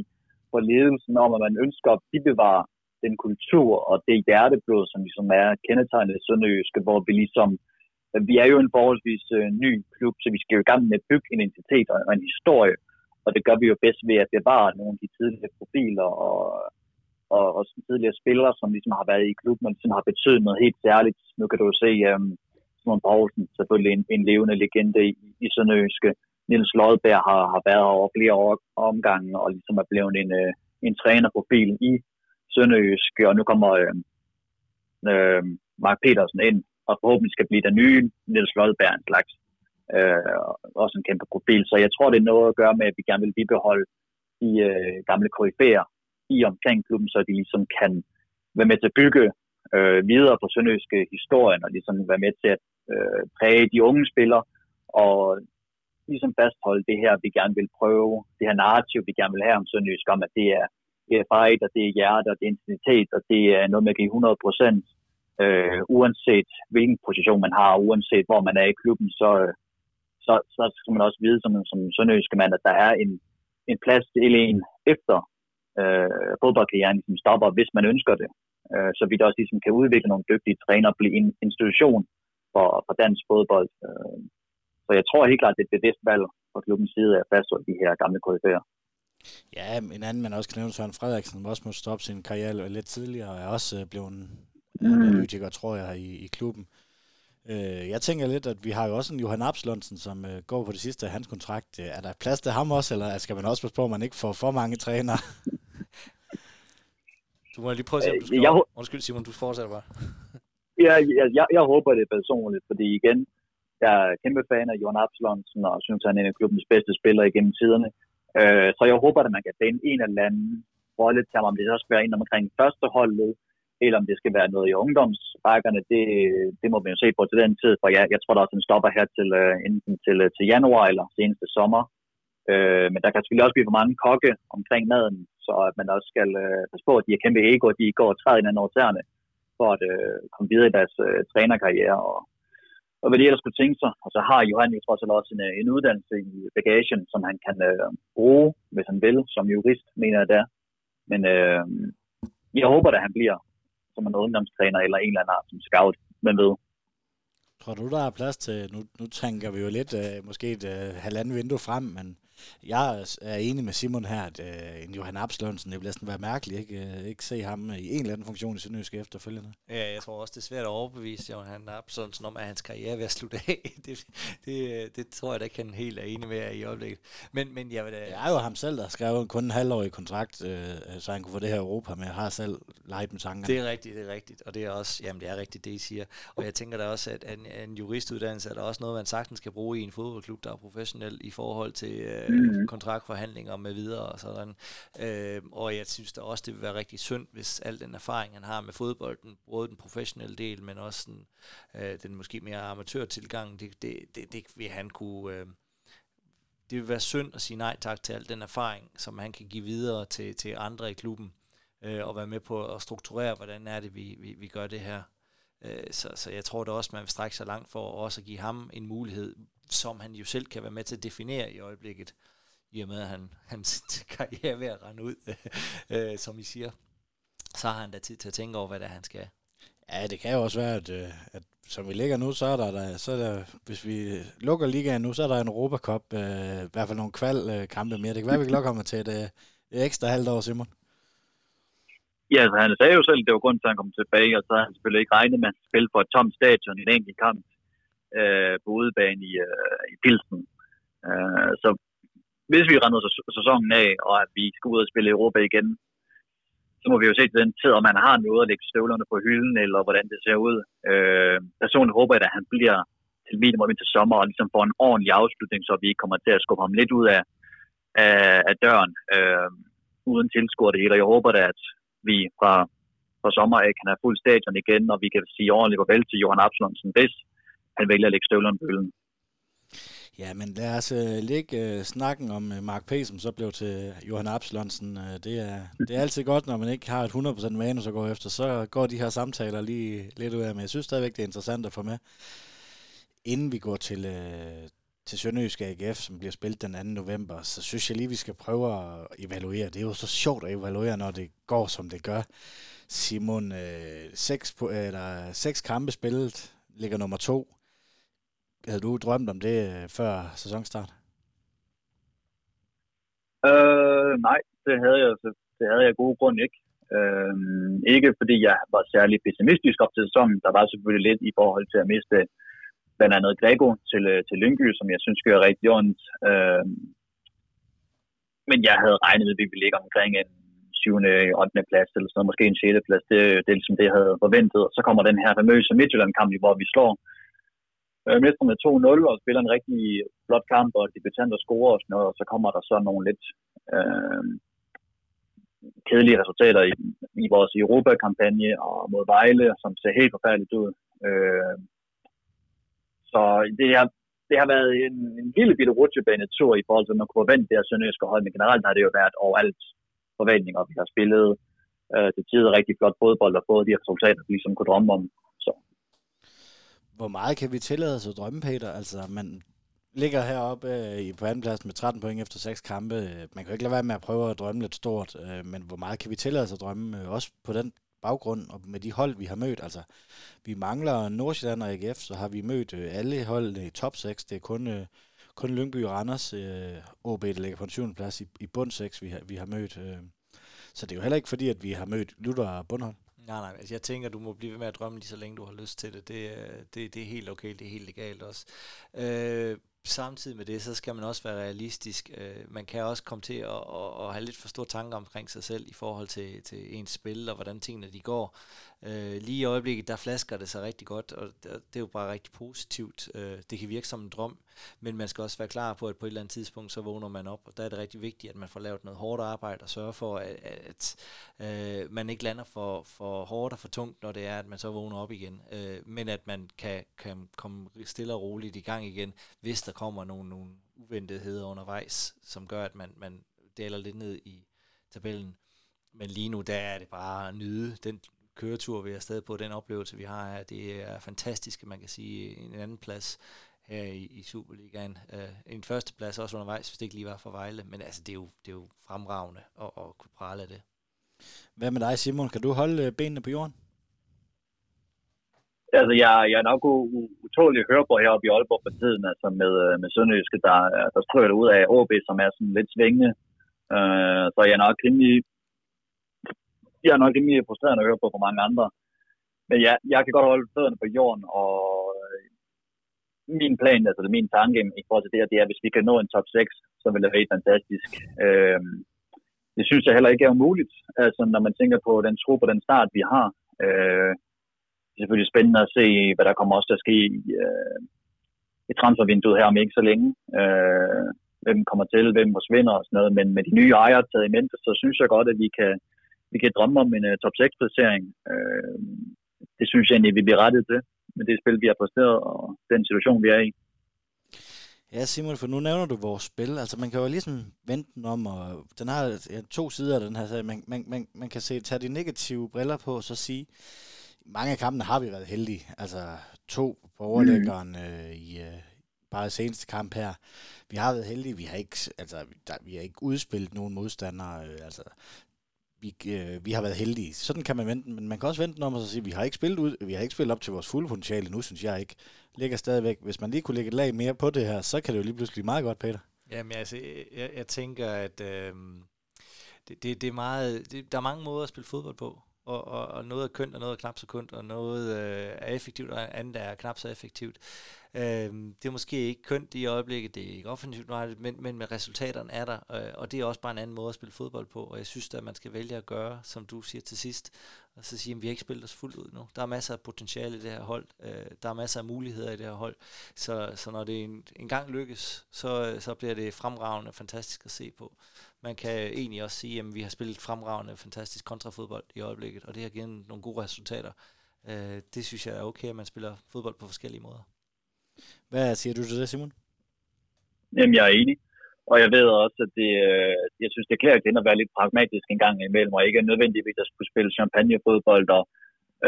for ledelsen om, at man ønsker at bevare den kultur og det hjerteblod, som ligesom er kendetegnet Sønderjyske, hvor vi ligesom, vi er jo en forholdsvis øh, ny klub, så vi skal jo i gang med at bygge en identitet og, og en historie, og det gør vi jo bedst ved at bevare nogle af de tidligere profiler og, og, og tidligere spillere, som ligesom har været i klubben, og ligesom har betydet noget helt særligt. Nu kan du jo se øh, Simon Poulsen, selvfølgelig en, en levende legende i, i Sønderjyske. Niels Lodberg har, har været over flere år, omgange og ligesom er blevet en, øh, en trænerprofil i Sønderjysk, og nu kommer øh, øh, Mark Petersen ind, og forhåbentlig skal blive den nye Niels Lodberg en slags. Øh, også en kæmpe profil. Så jeg tror, det er noget at gøre med, at vi gerne vil bibeholde de øh, gamle koryfæer i omkring klubben, så de ligesom kan være med til at bygge øh, videre på sønderjyske historien, og ligesom være med til at øh, præge de unge spillere, og ligesom fastholde det her, vi gerne vil prøve, det her narrativ, vi gerne vil have om Sønderjysk, om at det er fight, og det er hjerte, og det er intensitet, og det er noget, med at give 100 procent, øh, uanset hvilken position man har, uanset hvor man er i klubben, så, øh, så, så skal man også vide som, som sønderjyske mand, at der er en, en plads til en efter øh, fodboldkarrieren, som stopper, hvis man ønsker det. Øh, så vi da også ligesom kan udvikle nogle dygtige træner og blive en institution for, for dansk fodbold. Øh, så jeg tror helt klart, det er et bevidst valg fra klubbens side at fastholde de her gamle KF'er. Ja, en anden, man også kan nævne, Søren Frederiksen, som også måtte stoppe sin karriere lidt tidligere, og er også øh, blevet en mm. analytiker, tror jeg, i, i klubben. Øh, jeg tænker lidt, at vi har jo også en Johan Abslundsen, som øh, går på det sidste af hans kontrakt. Er der plads til ham også, eller skal man også passe på, at man ikke får for mange trænere? [LAUGHS] du må lige prøve at se, om du skal... Jeg... Undskyld, Simon, du fortsætter bare. [LAUGHS] Ja, jeg, jeg, jeg håber det personligt, fordi igen, jeg er kæmpe fan af Johan Absalonsen, og synes, han er en af klubbens bedste spillere igennem tiderne. Øh, så jeg håber, at man kan finde en eller anden rolle til ham, om det så skal være en omkring førsteholdet, eller om det skal være noget i ungdomsbakkerne, det, det må vi jo se på til den tid, for jeg, jeg tror da også, den stopper her til, uh, enten til, uh, til januar eller seneste sommer. Uh, men der kan selvfølgelig også blive for mange kokke omkring maden, så at man også skal uh, passe på, at de er kæmpe ego, de går og træder ind over tæerne, for at uh, komme videre i deres uh, trænerkarriere, og, og hvad de ellers skulle tænke sig. Og så har Johan jo trods alt også en, øh, en uddannelse i bagagen, som han kan øh, bruge, hvis han vil, som jurist, mener jeg der. Men øh, jeg håber, at han bliver som en ungdomstræner eller en eller anden art som scout, men ved. Tror du, der er plads til, nu, nu tænker vi jo lidt, øh, måske et øh, halvandet vindue frem, men jeg er enig med Simon her, at en Johan Abslundsen, det bliver næsten være mærkeligt, ikke, uh, ikke se ham i en eller anden funktion i Sønderjysk efterfølgende. Ja, jeg tror også, det er svært at overbevise Johan Abslundsen om, at hans karriere er ved at slutte af. [LAUGHS] det, det, det tror jeg da ikke, han helt er enig med i øjeblikket. Men, men jeg vil da... Det er jo ham selv, der har skrevet kun en halvårig kontrakt, uh, så han kunne få det her Europa med. Har selv leget med tanken. Det er rigtigt, det er rigtigt. Og det er også, jamen det er rigtigt, det I siger. Og jeg tænker da også, at en, en juristuddannelse er der også noget, man sagtens kan bruge i en fodboldklub, der er professionel i forhold til uh, mm. Øh, kontraktforhandlinger med videre og sådan. Øh, og jeg synes da også, det vil være rigtig synd, hvis al den erfaring, han har med fodbolden, både den professionelle del, men også den, øh, den måske mere amatørtilgang, det, det, det, det vil han kunne... Øh, det vil være synd at sige nej tak til al den erfaring, som han kan give videre til, til andre i klubben, øh, og være med på at strukturere, hvordan er det, vi, vi, vi gør det her. Øh, så, så jeg tror da også, man vil strække sig langt for også at give ham en mulighed, som han jo selv kan være med til at definere i øjeblikket, i og med at han, hans [LAUGHS] karriere er ved at rende ud, [LAUGHS] øh, som I siger. Så har han da tid til at tænke over, hvad det er, han skal. Ja, det kan jo også være, at, øh, at som vi ligger nu, så er der, der, så er der hvis vi lukker ligaen nu, så er der en Europa Cup, øh, i hvert fald nogle kvalkampe mere. Det kan være, at vi kan lukke ham til et, øh, et ekstra halvt år, Simon. Ja, altså, han sagde jo selv, at det var grund til, at han kom tilbage, og så har han selvfølgelig ikke regnet med at spille for et tomt stadion i en enkelt kamp øh, på udebane i, øh, i Pilsen. Øh, så hvis vi render sæsonen af, og at vi skal ud og spille Europa igen, så må vi jo se til den tid, om man har noget at lægge støvlerne på hylden, eller hvordan det ser ud. Øh, personligt håber jeg, at han bliver til minimum til sommer, og ligesom får en ordentlig afslutning, så vi ikke kommer til at skubbe ham lidt ud af, af, af døren, øh, uden tilskuer det hele. Og jeg håber da, at vi fra, fra sommer af kan have fuld stadion igen, og vi kan sige ordentligt farvel til Johan Absalonsen, hvis han vælger at lægge støvlerne på hylden. Ja, men lad os uh, lægge uh, snakken om uh, Mark P., som så blev til Johan Absalonsen. Uh, det, er, det er altid godt, når man ikke har et 100% manus at gå efter, så går de her samtaler lige lidt ud af, men jeg synes stadigvæk, det er interessant at få med. Inden vi går til, uh, til Sønderjysk AGF, som bliver spillet den 2. november, så synes jeg lige, vi skal prøve at evaluere. Det er jo så sjovt at evaluere, når det går, som det gør. Simon, uh, seks, eller, seks kampe spillet, ligger nummer to havde du drømt om det øh, før sæsonstart? Øh, nej, det havde jeg, det havde jeg gode grund ikke. Øh, ikke fordi jeg var særlig pessimistisk op til sæsonen. Der var selvfølgelig lidt i forhold til at miste blandt andet Grego til, øh, til Lyngby, som jeg synes gør rigtig ondt. Øh, men jeg havde regnet med, at vi ville ligge omkring en 7. 8. plads, eller sådan noget, måske en 6. plads. Det, det er ligesom det, jeg havde forventet. Og så kommer den her famøse Midtjylland-kamp, hvor vi slår øh, mestre med 2-0 og spiller en rigtig flot kamp, og debutanter scorer og sådan noget, og så kommer der så nogle lidt øh, kedelige resultater i, i vores Europa-kampagne og mod Vejle, som ser helt forfærdeligt ud. Øh, så det har, det har været en, en lille bitte rutsjebane-tur i forhold til, at man kunne forvente det her sønderjyske hold, men generelt har det jo været overalt forventninger, vi har spillet øh, til tider rigtig flot fodbold og fået de resultater, vi ligesom kunne drømme om hvor meget kan vi tillade os at drømme, Peter? Altså, man ligger heroppe øh, på anden plads med 13 point efter 6 kampe. Man kan jo ikke lade være med at prøve at drømme lidt stort, øh, men hvor meget kan vi tillade os at drømme? Øh, også på den baggrund og med de hold, vi har mødt. Altså, vi mangler Nordsjælland og AGF, så har vi mødt øh, alle hold i top 6. Det er kun, øh, kun Lyngby og Randers, øh, OB, der ligger på en 7. plads i, i bund 6, vi har, vi har mødt. Øh. Så det er jo heller ikke fordi, at vi har mødt Luther og Bundhold. Nej, nej, altså jeg tænker, du må blive ved med at drømme lige så længe du har lyst til det. Det, øh, det, det er helt okay, det er helt legalt også. Øh, samtidig med det, så skal man også være realistisk. Øh, man kan også komme til at, at, at have lidt for store tanker omkring sig selv i forhold til, til ens spil og hvordan tingene de går. Øh, lige i øjeblikket, der flasker det sig rigtig godt, og det, er jo bare rigtig positivt. Øh, det kan virke som en drøm, men man skal også være klar på, at på et eller andet tidspunkt, så vågner man op, og der er det rigtig vigtigt, at man får lavet noget hårdt arbejde og sørger for, at, at øh, man ikke lander for, for hårdt og for tungt, når det er, at man så vågner op igen. Øh, men at man kan, kan komme stille og roligt i gang igen, hvis der kommer nogle, nogle uventetheder undervejs, som gør, at man, man daler lidt ned i tabellen. Men lige nu, der er det bare at nyde den køretur, vi er stadig på, den oplevelse, vi har her. Det er fantastisk, man kan sige, en anden plads her i, i Superligaen. Uh, en første plads også undervejs, hvis det ikke lige var for Vejle, men altså, det er jo, det er jo fremragende at, at kunne prale af det. Hvad med dig, Simon? Kan du holde øh, benene på jorden? Altså, jeg, jeg er nok utålig at høre på heroppe i Aalborg for tiden, altså med, øh, med Sønderjyske, der, der strøger ud af OB, som er sådan lidt svingende. Uh, så jeg er nok rimelig, jeg er nok rimelig frustrerende at høre på for mange andre. Men ja, jeg kan godt holde fødderne på jorden, og øh, min plan, altså det min tanke i forhold til det her, det er, at hvis vi kan nå en top 6, så vil det være fantastisk. Uh, det synes jeg heller ikke er umuligt, altså når man tænker på den tro på den start, vi har. Øh, det er selvfølgelig spændende at se, hvad der kommer også til at ske i, uh, i transfervinduet her om ikke så længe. Øh, hvem kommer til, hvem forsvinder og sådan noget. Men med de nye ejere taget i mente, så synes jeg godt, at vi kan, vi kan drømme om en uh, top 6 placering. Uh, det synes jeg egentlig, vi bliver rettet til med det spil, vi har præsteret og den situation, vi er i. Ja, Simon, for nu nævner du vores spil. Altså, man kan jo ligesom vente den om, og den har ja, to sider af den her sag. Man, man, man, man kan se, tage de negative briller på, og så sige, mange af kampene har vi været heldige. Altså, to på overlæggeren mm. øh, i øh, bare seneste kamp her. Vi har været heldige. Vi har ikke, altså, der, vi har ikke udspillet nogen modstandere. Øh, altså, vi, øh, vi har været heldige. Sådan kan man vente, men man kan også vente om og sige, vi har ikke spillet ud, vi har ikke spillet op til vores fulde potentiale nu, synes jeg ikke. Ligger stadigvæk. Hvis man lige kunne lægge et lag mere på det her, så kan det jo lige pludselig meget godt, Peter. Jamen altså, jeg, jeg tænker, at øh, det, det, det er meget, det, der er mange måder at spille fodbold på og, og, og noget er kønt, og noget er knap så kønt, og noget øh, er effektivt, og andet er knap så effektivt. Øh, det er måske ikke kønt i øjeblikket, det er ikke offensivt, men, men med resultaterne er der, øh, og det er også bare en anden måde at spille fodbold på, og jeg synes at man skal vælge at gøre, som du siger til sidst, og så sige, at vi har ikke spillet os fuldt ud nu. Der er masser af potentiale i det her hold, øh, der er masser af muligheder i det her hold, så, så når det en, en gang lykkes, så, så bliver det fremragende fantastisk at se på man kan egentlig også sige, at vi har spillet fremragende, fantastisk kontrafodbold i øjeblikket, og det har givet nogle gode resultater. Øh, det synes jeg er okay, at man spiller fodbold på forskellige måder. Hvad siger du til det, Simon? Jamen, jeg er enig. Og jeg ved også, at det, øh, jeg synes, det er klart at være lidt pragmatisk en gang imellem, og ikke nødvendigvis at skulle spille champagnefodbold og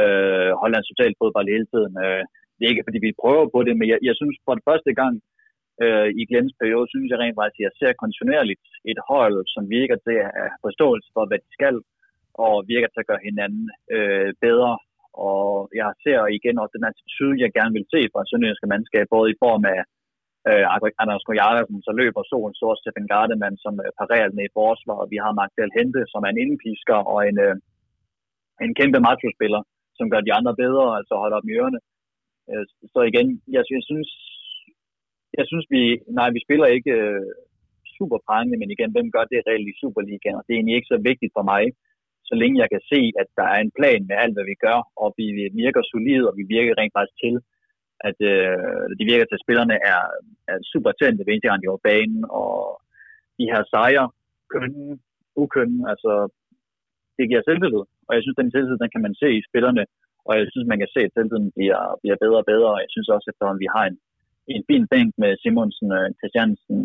øh, Hollands fodbold hele tiden. Øh, det er ikke, fordi vi prøver på det, men jeg, jeg synes for det første gang, øh, i Glens periode, synes jeg rent faktisk, at jeg ser kontinuerligt et hold, som virker til at have forståelse for, hvad de skal, og virker til at gøre hinanden øh, bedre. Og jeg ser igen også den attitude, jeg gerne vil se fra Sønderjyske mandskab, både i form af øh, Anders Kojarsen, så løber solen, så Steffen Gardemann, som øh, parerer med i forsvar, og vi har Magdal Hente, som er en indpisker og en, øh, en kæmpe macho-spiller, som gør de andre bedre, altså holder op i ørerne. Øh, så igen, jeg, jeg synes, jeg synes, vi, nej, vi spiller ikke øh, super prangende, men igen, hvem gør det reelt i Superligaen? Og det er egentlig ikke så vigtigt for mig, så længe jeg kan se, at der er en plan med alt, hvad vi gør, og vi virker solide, og vi virker rent faktisk til, at øh, de virker til, at spillerne er, er super tændte ved eneste gang, de var banen, og de her sejre, kønne, ukønne, altså det giver selvtillid, og jeg synes, den selvtillid, den kan man se i spillerne, og jeg synes, man kan se, at selvtilliden bliver, bliver bedre og bedre, og jeg synes også, at vi har en, en fin bænk med Simonsen, øh, Christiansen,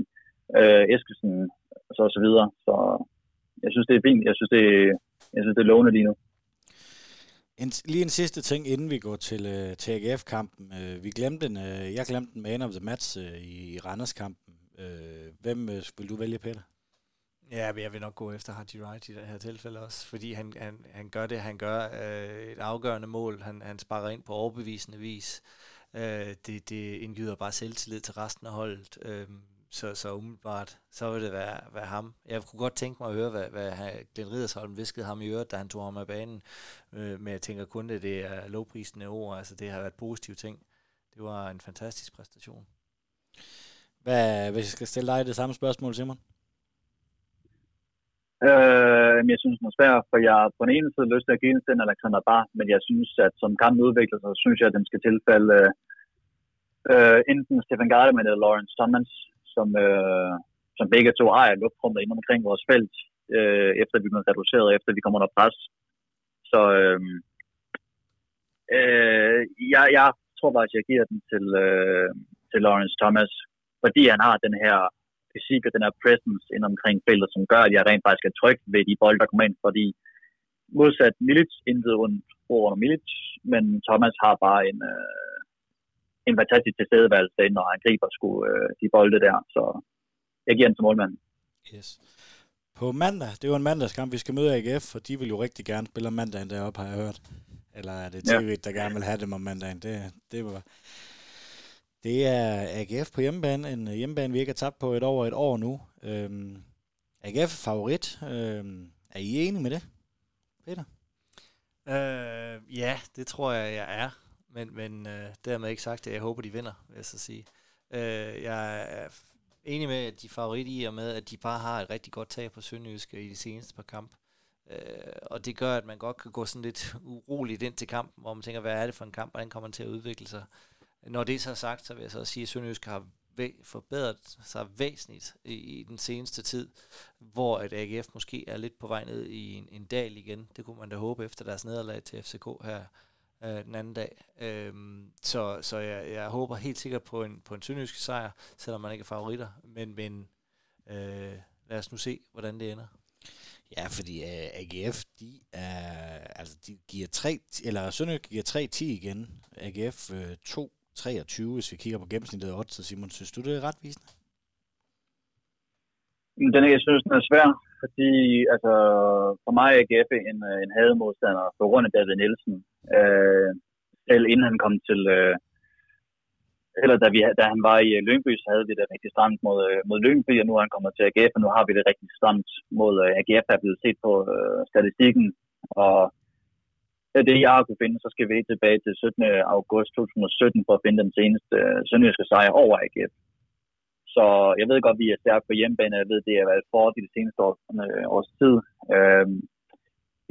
øh, Eskesen og så, og så videre. Så jeg synes, det er fint. Jeg synes, det, jeg synes, det er lovende lige nu. En, lige en sidste ting, inden vi går til, uh, til AGF-kampen. Uh, vi glemte en, uh, jeg glemte en man of the match uh, i Randers-kampen. Uh, hvem uh, vil du vælge, Peter? Ja, jeg vil nok gå efter Haji Wright i det her tilfælde også, fordi han, han, han gør det, han gør uh, et afgørende mål. Han, han sparer ind på overbevisende vis. Øh, det, det indgyder bare selvtillid til resten af holdet. Øh, så, så umiddelbart, så vil det være, være ham. Jeg kunne godt tænke mig at høre, hvad, hvad Glenn Ridersholm viskede ham i øret, da han tog ham af banen. Øh, men jeg tænker kun, at det er lovprisende ord. Altså, det har været positive ting. Det var en fantastisk præstation. Hvad, hvis jeg skal stille dig det samme spørgsmål, Simon? Øh, jeg synes, den er svær, for jeg har på den ene side lyst til at give den Alexander Bar, men jeg synes, at som kampen udvikler sig, så synes jeg, at den skal tilfælde øh, enten Stefan Gardeman eller Lawrence Thomas, som, øh, som begge to ejer luftrummet inden omkring vores felt, øh, efter vi bliver reduceret, efter vi kommer under pres. Så øh, øh, jeg, jeg tror faktisk, jeg giver den til, øh, til Lawrence Thomas, fordi han har den her fysik og den her presence ind omkring feltet, som gør, at jeg rent faktisk er tryg ved de bolde, der kommer ind, fordi modsat Milic, intet rundt under Milic, men Thomas har bare en, øh, en fantastisk tilstedeværelse derinde, når han griber sgu øh, de bolde der, så jeg giver den til målmanden. Yes. På mandag, det er jo en mandagskamp, vi skal møde AGF, og de vil jo rigtig gerne spille om mandagen deroppe, har jeg hørt. Eller er det TV, ja. der gerne vil have dem om mandagen? Det, det var... Det er AGF på hjemmebane, en øh, hjemmebane, vi ikke har tabt på et over et år nu. Øhm, AGF er favorit. Øhm, er I enige med det, Peter? Øh, ja, det tror jeg, jeg er. Men, men øh, dermed ikke sagt, at jeg håber, de vinder, vil jeg så sige. Øh, jeg er enig med, at de favorit i og med, at de bare har et rigtig godt tag på Sønderjysk i de seneste par kamp. Øh, og det gør, at man godt kan gå sådan lidt uroligt ind til kampen, hvor man tænker, hvad er det for en kamp, hvordan kommer den til at udvikle sig. Når det er så sagt, så vil jeg så sige, at Sønderjysk har forbedret sig væsentligt i, i den seneste tid, hvor at AGF måske er lidt på vej ned i en, en dal igen. Det kunne man da håbe efter deres nederlag til FCK her øh, den anden dag. Øhm, så så jeg, jeg håber helt sikkert på en, på en sønderjysk sejr, selvom man ikke er favoritter. Men, men øh, lad os nu se, hvordan det ender. Ja, fordi uh, øh, AGF, de er, altså de giver 3, eller Sønderjysk giver 3-10 igen. AGF uh, øh, 2 23, hvis vi kigger på gennemsnittet af så Simon. Synes du, det er retvisende? Den, jeg synes, den er svær, fordi altså, for mig er AGF en, øh, en hademodstander på grund af David Nielsen. Øh, selv inden han kom til, øh, eller da, vi, da han var i Lyngby, så havde vi det rigtig stramt mod, øh, mod Lyngby, og nu er han kommet til AGF, og nu har vi det rigtig stramt mod øh, AGF, der er blevet set på øh, statistikken, og af det, jeg har kunne finde, så skal vi tilbage til 17. august 2017 for at finde den seneste øh, sønderjyske sejr over AGF. Så jeg ved godt, at vi er stærke på hjemmebane. Jeg ved, det har været for de seneste år, øh, års tid. Øh,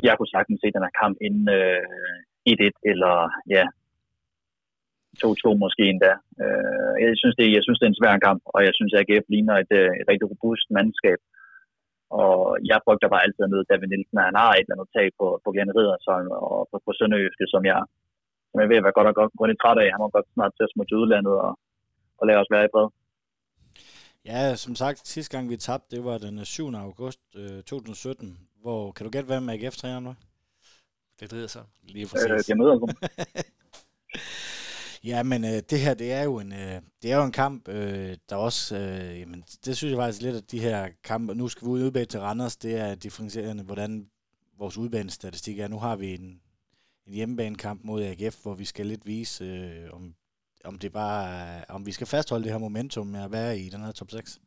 jeg kunne sagtens se den her kamp inden øh, 1-1 eller ja, 2-2 måske endda. Øh, jeg, synes, det, jeg synes, det er en svær kamp, og jeg synes, at AGF ligner et, øh, et rigtig robust mandskab. Og jeg frygter bare altid noget David Nielsen, at han har et eller andet tag på, på Glenn Riddersholm og på, på Sønderjyske, som jeg, som jeg ved at være godt og godt gå lidt træt af. Han må godt snart til at smutte udlandet og, og lade os være i fred. Ja, som sagt, sidste gang vi tabte, det var den 7. august øh, 2017, hvor, kan du gætte, hvem AGF-træneren var? Det drider sig. Lige præcis. Øh, jeg møder Ja, men øh, det her, det er jo en, øh, det er jo en kamp, øh, der også, øh, jamen, det synes jeg faktisk lidt, at de her kampe, nu skal vi udbage til Randers, det er differentierende, hvordan vores udbanestatistik er. Nu har vi en, en hjemmebanekamp mod AGF, hvor vi skal lidt vise, øh, om, om det bare, øh, om vi skal fastholde det her momentum med at være i den her top 6.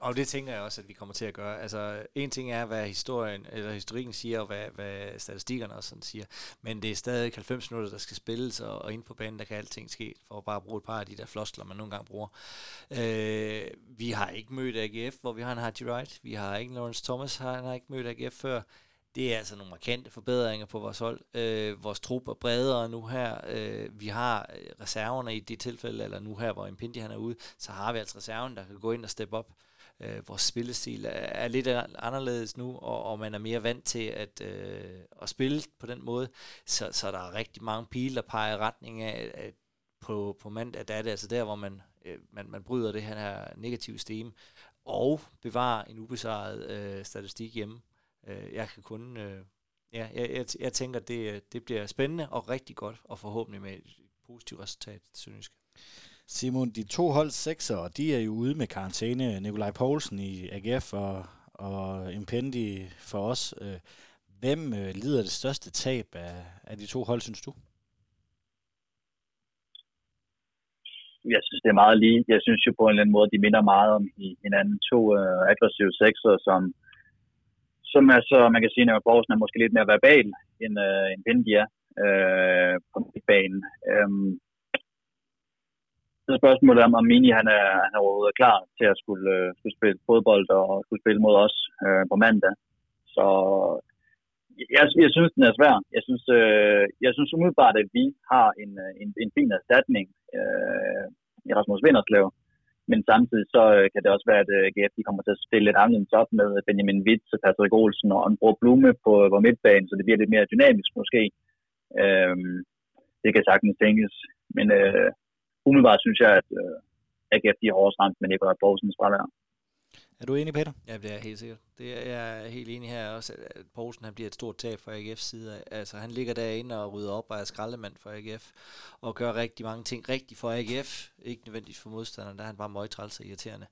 Og det tænker jeg også, at vi kommer til at gøre. Altså, en ting er, hvad historien, eller historikken siger, og hvad, hvad statistikkerne også sådan siger, men det er stadig 90 minutter, der skal spilles, og, og inde på banen, der kan alting ske, for at bare bruge et par af de der floskler, man nogle gange bruger. Øh, vi har ikke mødt AGF, hvor vi har en Haji Wright. Vi har ikke Lawrence Thomas, han har ikke mødt AGF før. Det er altså nogle markante forbedringer på vores hold. Øh, vores trup er bredere nu her. Øh, vi har øh, reserverne i det tilfælde, eller nu her, hvor Impindi han er ude, så har vi altså reserven, der kan gå ind og steppe op. Øh, vores spillestil er, er lidt anderledes nu, og, og man er mere vant til at, øh, at spille på den måde. Så, så der er rigtig mange pile, der peger i retning af, at på, på mandag, der er det altså der, hvor man, øh, man, man bryder det her negative stemme, og bevarer en ubesejret øh, statistik hjemme. Øh, jeg kan kun... Øh, ja, jeg, jeg, jeg tænker, det, øh, det bliver spændende og rigtig godt, og forhåbentlig med et positivt resultat synes jeg. Simon, de to hold sekser, de er jo ude med karantæne. Nikolaj Poulsen i AGF og, og Impendi for os. Øh, hvem øh, lider det største tab af, af de to hold, synes du? Jeg synes, det er meget lige. Jeg synes jo på en eller anden måde, de minder meget om hinanden. To øh, aggressive sekser, som, som er så, man kan sige, at Borgsen er måske lidt mere verbal, end, øh, end Pendi er øh, på midtbanen. Um, så spørgsmålet om, om Mini han er, han er overhovedet klar til at skulle, øh, skulle spille fodbold og skulle spille mod os øh, på mandag. Så jeg, jeg synes, den er svær. Jeg synes, øh, jeg synes umiddelbart, at vi har en, øh, en, en fin erstatning øh, i Rasmus Vinderslev. Men samtidig så øh, kan det også være, at øh, GF de kommer til at spille lidt anderledes op med Benjamin Witt, Patrick Olsen og en Blume på, på midtbanen, så det bliver lidt mere dynamisk måske. Øh, det kan sagtens tænkes. Men øh, umiddelbart synes jeg, at øh, AGF de er hårdest ramt med Nikolaj Poulsens fravær. Er du enig, Peter? Ja, det er helt sikkert. Det er, jeg er helt enig her også, at Poulsen han bliver et stort tab for AGF's side. Altså, han ligger derinde og rydder op og er skraldemand for AGF, og gør rigtig mange ting rigtigt for AGF. Ikke nødvendigvis for modstanderen, der er han bare møgtræls og irriterende.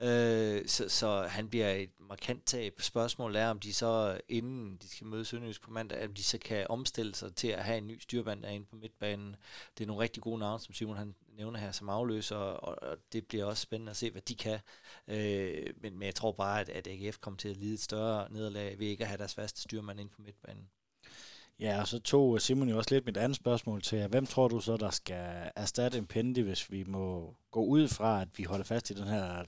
Øh, så, så han bliver et markant tab. Spørgsmålet er, om de så, inden de skal møde Sønderjysk på mandag, om de så kan omstille sig til at have en ny styrmand derinde på midtbanen. Det er nogle rigtig gode navne, som Simon han nævner her som afløser, og, og det bliver også spændende at se, hvad de kan. Øh, men, men jeg tror bare, at, at AGF kommer til at lide et større nederlag ved ikke at have deres faste styrmand ind på midtbanen. Ja, og så tog Simon jo også lidt mit andet spørgsmål til. Hvem tror du så, der skal erstatte Impendi, hvis vi må gå ud fra, at vi holder fast i den her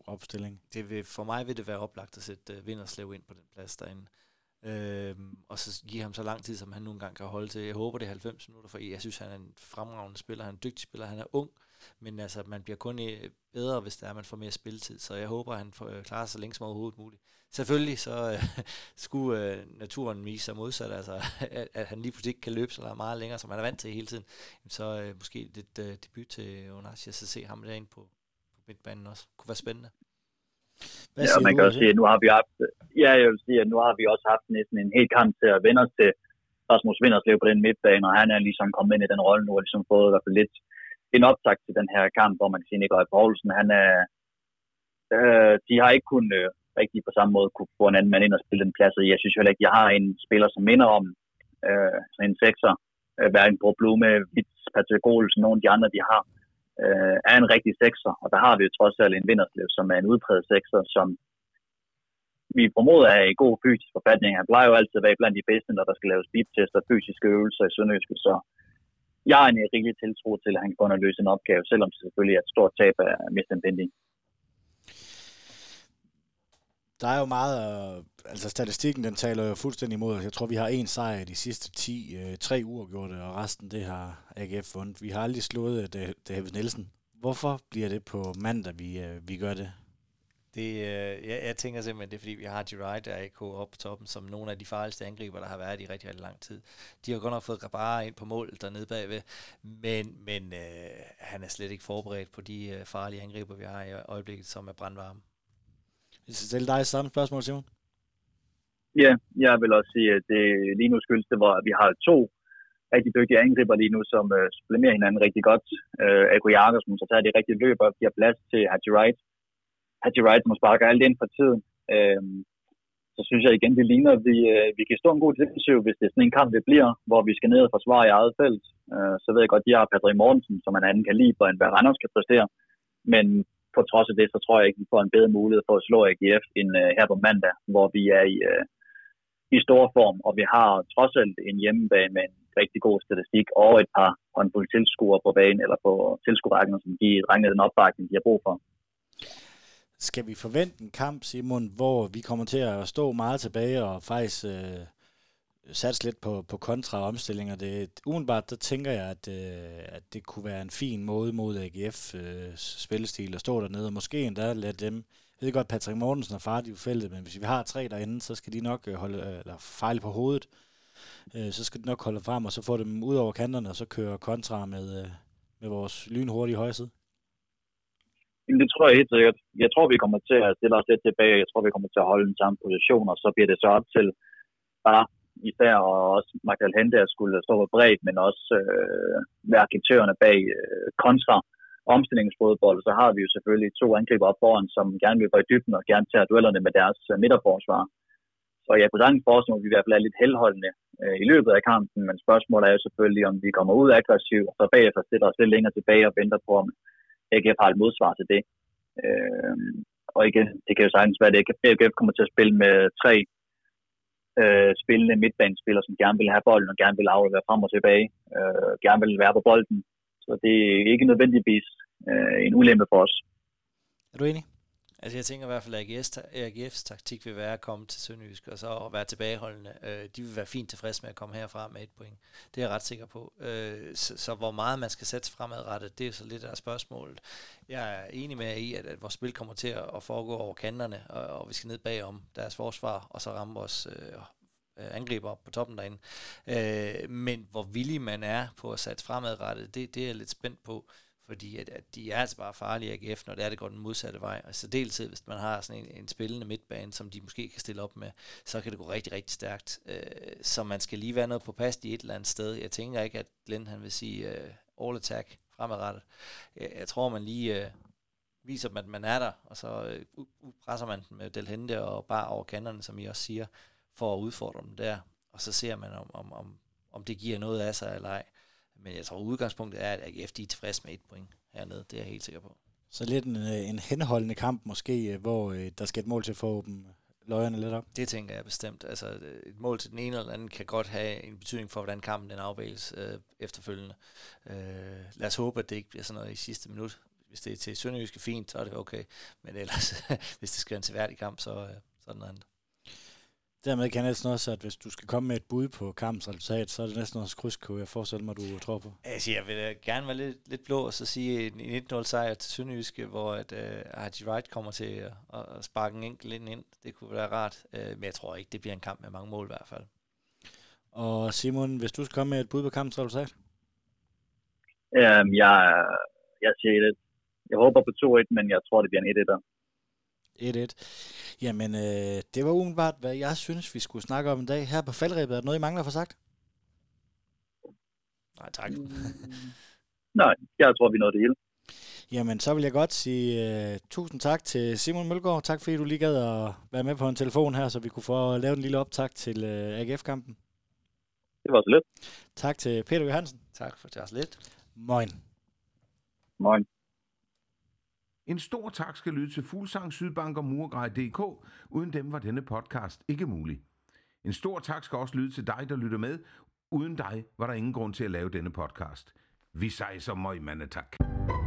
3-5-2 opstilling? Det vil, for mig vil det være oplagt at sætte uh, Vinderslev ind på den plads derinde. Øhm, og så give ham så lang tid, som han nu engang kan holde til. Jeg håber, det er 90 minutter, for jeg synes, han er en fremragende spiller. Han er en dygtig spiller, han er ung, men altså, man bliver kun øh, bedre, hvis der er, man får mere spilletid. Så jeg håber, han får, øh, klarer sig længe som overhovedet muligt. Selvfølgelig så øh, [LAUGHS] skulle øh, naturen vise sig modsat, altså [LAUGHS] at, at han lige pludselig ikke kan løbe så meget længere, som han er vant til hele tiden. Så øh, måske lidt øh, debut til Onassi, så se ham derinde på, på midtbanen også. Kunne være spændende. Hvad ja, man kan også sige, at nu har vi haft, ja, jeg vil sige, at nu har vi også haft næsten en hel kamp til at vende os til Rasmus Vinderslev på den midtbane, og han er ligesom kommet ind i den rolle nu, og ligesom fået i hvert fald lidt en optag til den her kamp, hvor man kan sige, Nikolaj Poulsen, han er, øh, de har ikke kun øh, rigtig på samme måde kunne få en anden mand ind og spille den plads, og jeg synes heller ikke, jeg har en spiller, som minder om øh, sådan en sekser, øh, hverken på Blume, Vits, Patrick Olsen, nogle af de andre, de har, øh, er en rigtig sekser, og der har vi jo trods alt en Vinderslev, som er en udpræget sekser, som vi formoder er i god fysisk forfatning. Han plejer jo altid at være blandt de bedste, når der skal laves beep-test og fysiske øvelser i Sønderjyske, så jeg har en rigtig tiltro til, at han kan gå og løse en opgave, selvom det selvfølgelig er et stort tab af Mr. Bending. Der er jo meget, øh, altså statistikken den taler jo fuldstændig imod Jeg tror, vi har en sejr de sidste 10, øh, tre uger gjort det, og resten det har AGF vundet. Vi har aldrig slået øh, David Nielsen. Hvorfor bliver det på mandag, vi, øh, vi gør det? Det, øh, jeg, jeg tænker simpelthen, det er fordi, vi har Gerard og AK op på toppen, som nogle af de farligste angriber, der har været i rigtig, rigtig lang tid. De har godt nok fået Grabara ind på mål dernede bagved, men, men øh, han er slet ikke forberedt på de øh, farlige angriber, vi har i øjeblikket, som er brandvarme. Jeg skal stille dig samme spørgsmål, Simon. Ja, jeg vil også sige, at det lige nu skyldes det, hvor vi har to rigtig dygtige angriber lige nu, som øh, supplementerer hinanden rigtig godt. Øh, Eko Jakobsen, så tager de rigtige løb og giver plads til Haji Wright. Haji Wright må sparke alt ind for tiden. Øh, så synes jeg igen, det ligner, at vi, øh, vi kan stå en god defensiv, hvis det er sådan en kamp, det bliver, hvor vi skal ned og forsvare i eget felt. Øh, så ved jeg godt, at de har Patrick Mortensen, som en anden kaliber, end hvad Randers kan præstere. Men på trods af det, så tror jeg ikke, vi får en bedre mulighed for at slå AGF end øh, her på mandag, hvor vi er i, øh, i stor form, og vi har trods alt en hjemmebane med en rigtig god statistik og et par håndfulde tilskuere på banen eller på tilskuerrækken, som de drengene den opbakning, de har brug for. Skal vi forvente en kamp, Simon, hvor vi kommer til at stå meget tilbage og faktisk øh, satse lidt på, på kontraomstillinger. Det, udenbart, der tænker jeg, at, øh, at det kunne være en fin måde mod AGF øh, spillestil at stå dernede, og måske endda lade dem, jeg ved godt, Patrick Mortensen er farlig på feltet, men hvis vi har tre derinde, så skal de nok øh, holde, øh, eller fejle på hovedet, øh, så skal de nok holde frem, og så få dem ud over kanterne, og så køre kontra med, øh, med vores lynhurtige højre side. Jamen, det tror jeg helt sikkert. Jeg tror, vi kommer til at stille os lidt tilbage. Jeg tror, vi kommer til at holde den samme position, og så bliver det så op til bare især og også Michael Hente skulle stå på bredt, men også øh, med aktørerne bag øh, kontra omstillingsfodbold, så har vi jo selvfølgelig to angriber op foran, som gerne vil gå i dybden og gerne tage duellerne med deres øh, midterforsvar. Så jeg kunne sagtens forestille mig, at vi i hvert fald er lidt helholdende øh, i løbet af kampen, men spørgsmålet er jo selvfølgelig, om vi kommer ud aggressivt, og så bagefter stiller os lidt længere tilbage og venter på, om AGF har et modsvar til det. Øh, og igen, det kan jo sagtens være, at AGF kommer til at spille med tre øh, spillende midtbanespillere, som gerne vil have bolden og gerne vil aflevere frem og tilbage, øh, gerne vil være på bolden. Så det er ikke nødvendigvis øh, en ulempe for os. Er du enig? Altså jeg tænker i hvert fald, at AGF's, AGF's taktik vil være at komme til Sønderjysk, og så at være tilbageholdende. Øh, de vil være fint tilfredse med at komme herfra med et point. Det er jeg ret sikker på. Øh, så, så hvor meget man skal sætte fremadrettet, det er så lidt af spørgsmålet. Jeg er enig med i, at, at vores spil kommer til at, foregå over kanterne, og, og vi skal ned bagom deres forsvar, og så ramme vores øh, øh, angriber op på toppen derinde. Øh, men hvor villig man er på at sætte fremadrettet, det, det er jeg lidt spændt på fordi at, at de er altså bare farlige AGF, når det er, det går den modsatte vej. Og så dels hvis man har sådan en, en spillende midtbane, som de måske kan stille op med, så kan det gå rigtig, rigtig stærkt. Øh, så man skal lige være noget på pas i et eller andet sted. Jeg tænker ikke, at Glenn han vil sige øh, all attack fremadrettet. Jeg, jeg tror, man lige øh, viser dem, at man er der, og så øh, presser man dem med Del Hente og bare over kanterne, som I også siger, for at udfordre dem der. Og så ser man, om, om, om, om det giver noget af sig eller ej. Men jeg tror, udgangspunktet er, at AGF de er tilfreds med et point hernede. Det er jeg helt sikker på. Så lidt en, øh, en henholdende kamp måske, øh, hvor øh, der skal et mål til at få dem løjerne lidt op? Det tænker jeg bestemt. Altså, et mål til den ene eller anden kan godt have en betydning for, hvordan kampen den afvæges øh, efterfølgende. Øh, lad os håbe, at det ikke bliver sådan noget i sidste minut. Hvis det er til Sønderjyske fint, så er det okay. Men ellers, [LAUGHS] hvis det skal være en tilværdig kamp, så, øh, så er det noget andet. Dermed kan jeg næsten også, at hvis du skal komme med et bud på kampens resultat, så er det næsten også kryds, kunne jeg forestille mig, du tror på. Altså, jeg vil gerne være lidt, lidt blå og så sige en 1-0 sejr til Sønderjyske, hvor at, uh, Haji Wright kommer til at, at sparke en enkelt ind ind. Det kunne være rart, uh, men jeg tror ikke, det bliver en kamp med mange mål i hvert fald. Og Simon, hvis du skal komme med et bud på kampens resultat? Um, jeg, jeg siger det. Jeg håber på 2-1, men jeg tror, det bliver en 1-1. 1-1. Jamen, øh, det var umiddelbart, hvad jeg synes, vi skulle snakke om i dag. Her på faldrebet, er der noget, I mangler for sagt? Nej, tak. Mm. Nej, jeg tror, vi nåede det hele. Jamen, så vil jeg godt sige uh, tusind tak til Simon Mølgaard. Tak fordi du lige gad at være med på en telefon her, så vi kunne få lavet en lille optag til uh, AGF-kampen. Det var så lidt. Tak til Peter Johansen. Tak for det lidt. Moin. Moin. En stor tak skal lyde til Fuglsang, Sydbank og Murgrej.dk. Uden dem var denne podcast ikke mulig. En stor tak skal også lyde til dig, der lytter med. Uden dig var der ingen grund til at lave denne podcast. Vi sejser møg, mandetak. tak.